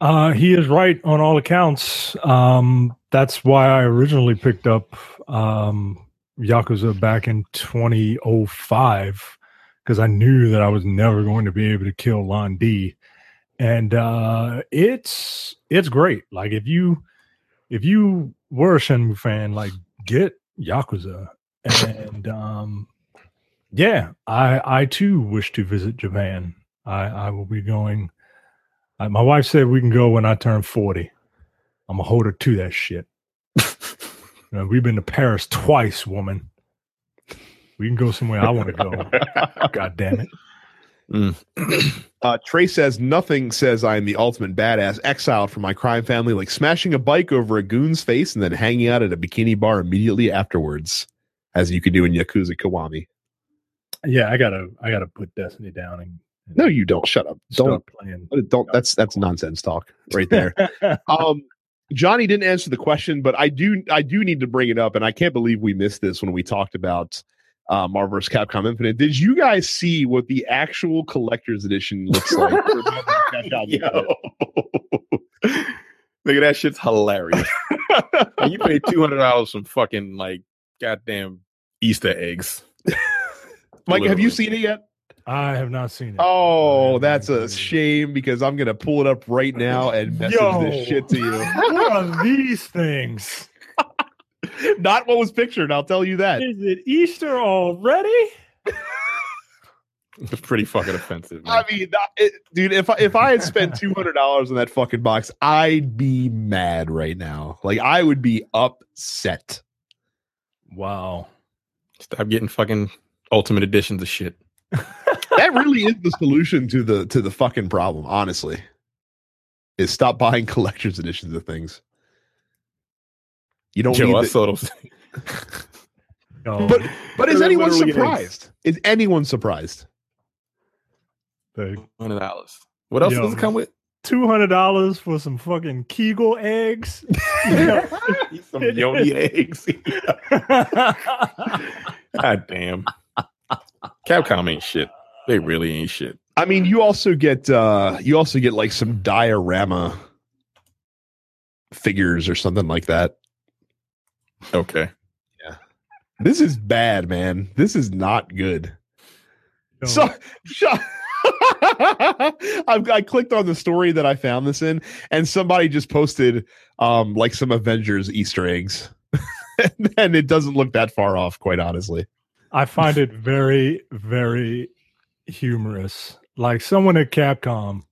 Uh, he is right on all accounts. Um, that's why I originally picked up um, Yakuza back in 2005 because I knew that I was never going to be able to kill Lan Di. And uh, it's it's great. Like if you if you were a Shenmue fan, like get Yakuza. And um, yeah, I I too wish to visit Japan. I I will be going. I, my wife said we can go when I turn 40. I'm gonna hold her to that shit. You know, we've been to Paris twice, woman. We can go somewhere I want to go. God damn it. Uh, Trey says nothing says I am the ultimate badass, exiled from my crime family, like smashing a bike over a goon's face and then hanging out at a bikini bar immediately afterwards, as you could do in Yakuza Kiwami. Yeah, I gotta I gotta put Destiny down and, and No, you don't. Shut up. Don't. playing. Don't. That's that's nonsense talk right there. um, Johnny didn't answer the question, but I do. I do need to bring it up, and I can't believe we missed this when we talked about uh, Marvel vs. Capcom Infinite. Did you guys see what the actual collector's edition looks like? for Marvel vs. Capcom Infinite? Look at that shit's hilarious. You paid two hundred dollars for fucking like goddamn Easter eggs. Mike, have you seen it yet? I have not seen it. Oh, that's a shame because I'm gonna pull it up right now and message Yo. this shit to you. What are these things? Not what was pictured. I'll tell you that. Is it Easter already? It's pretty fucking offensive. Man. I mean, it, dude, if I, if I had spent two hundred dollars on that fucking box, I'd be mad right now. Like I would be upset. Wow. Stop getting fucking ultimate editions of shit. That really is the solution to the to the fucking problem. Honestly, is stop buying collector's editions of things. You don't Yo, need I the- saw those. No, But but is anyone surprised? Is anyone surprised? the Hundred dollars. What else Yo. does it come with? two hundred dollars for some fucking Kegel eggs. Some yoni eggs. God damn. Capcom ain't shit. They really ain't shit. I mean, you also get uh you also get like some diorama figures or something like that. Okay. Yeah. This is bad, man. This is not good. No. So, so I've, I clicked on the story that I found this in, and somebody just posted um like some Avengers Easter eggs, and it doesn't look that far off, quite honestly. I find it very, very humorous. Like someone at Capcom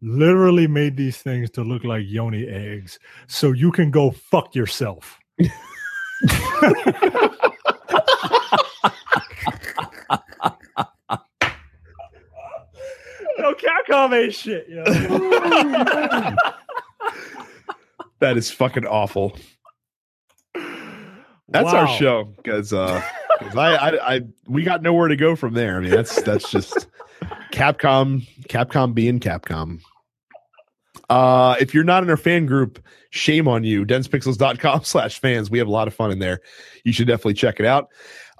literally made these things to look like yoni eggs, so you can go fuck yourself. no, Capcom ain't shit. Yo. That is fucking awful. That's our show because uh 'cause I, I I we got nowhere to go from there. I mean that's that's just Capcom Capcom being Capcom. Uh if you're not in our fan group, shame on you. densepixels.com slash fans. We have a lot of fun in there. You should definitely check it out.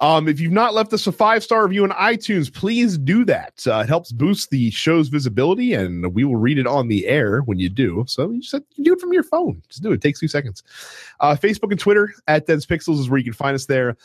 Um, if you've not left us a five star review on iTunes, please do that. Uh, it helps boost the show's visibility, and we will read it on the air when you do. So you just to do it from your phone. Just do it. It takes two seconds. Uh, Facebook and Twitter at Dense Pixels is where you can find us there.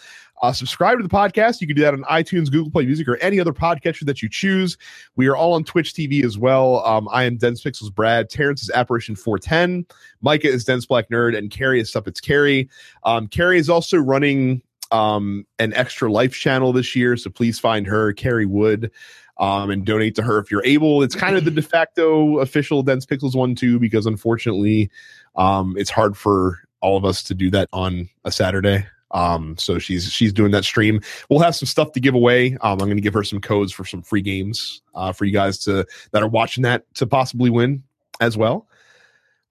Uh, subscribe to the podcast. You can do that on iTunes, Google Play Music, or any other podcatcher that you choose. We are all on Twitch TV as well. Um, I am Dense Pixels Brad. Terrence is Apparition 410. Micah is Dense Black Nerd, and Carrie is Stuff It's Carrie. Um, Carrie is also running um, an extra life channel this year, so please find her, Carrie Wood, um, and donate to her if you're able. It's kind of the de facto official Dense Pixels one too, because unfortunately, um, it's hard for all of us to do that on a Saturday. Um, so she's she's doing that stream. We'll have some stuff to give away. Um, I'm going to give her some codes for some free games uh, for you guys to that are watching that to possibly win as well.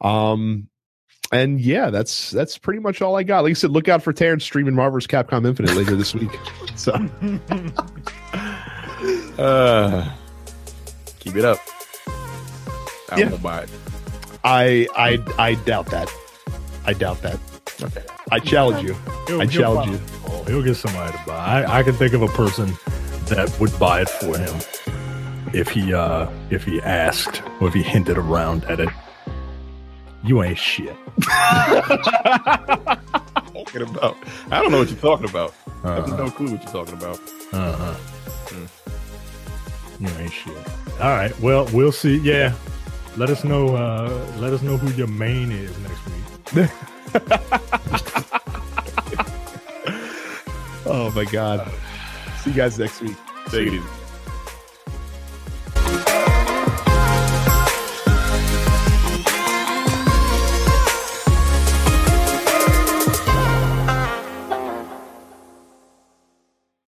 Um, and yeah, that's that's pretty much all I got. Like I said, look out for Terrence streaming Marvel's Capcom Infinite later this week. So Uh, keep it up. I Yeah. won't buy it. I I I doubt that. I doubt that. Okay. I challenge you. He'll- I he'll challenge you. Oh, he'll get somebody to buy. I, I can think of a person that would buy it for him if he uh if he asked or if he hinted around at it. You ain't shit. Talking about. I don't know what you're talking about. I have Uh-huh. no clue what you're talking about. Uh-huh. Mm. You ain't shit. All right. Well, we'll see. Yeah. Let us know. Uh, let us know who your main is next week. Oh my god. See you guys next week. Take it easy.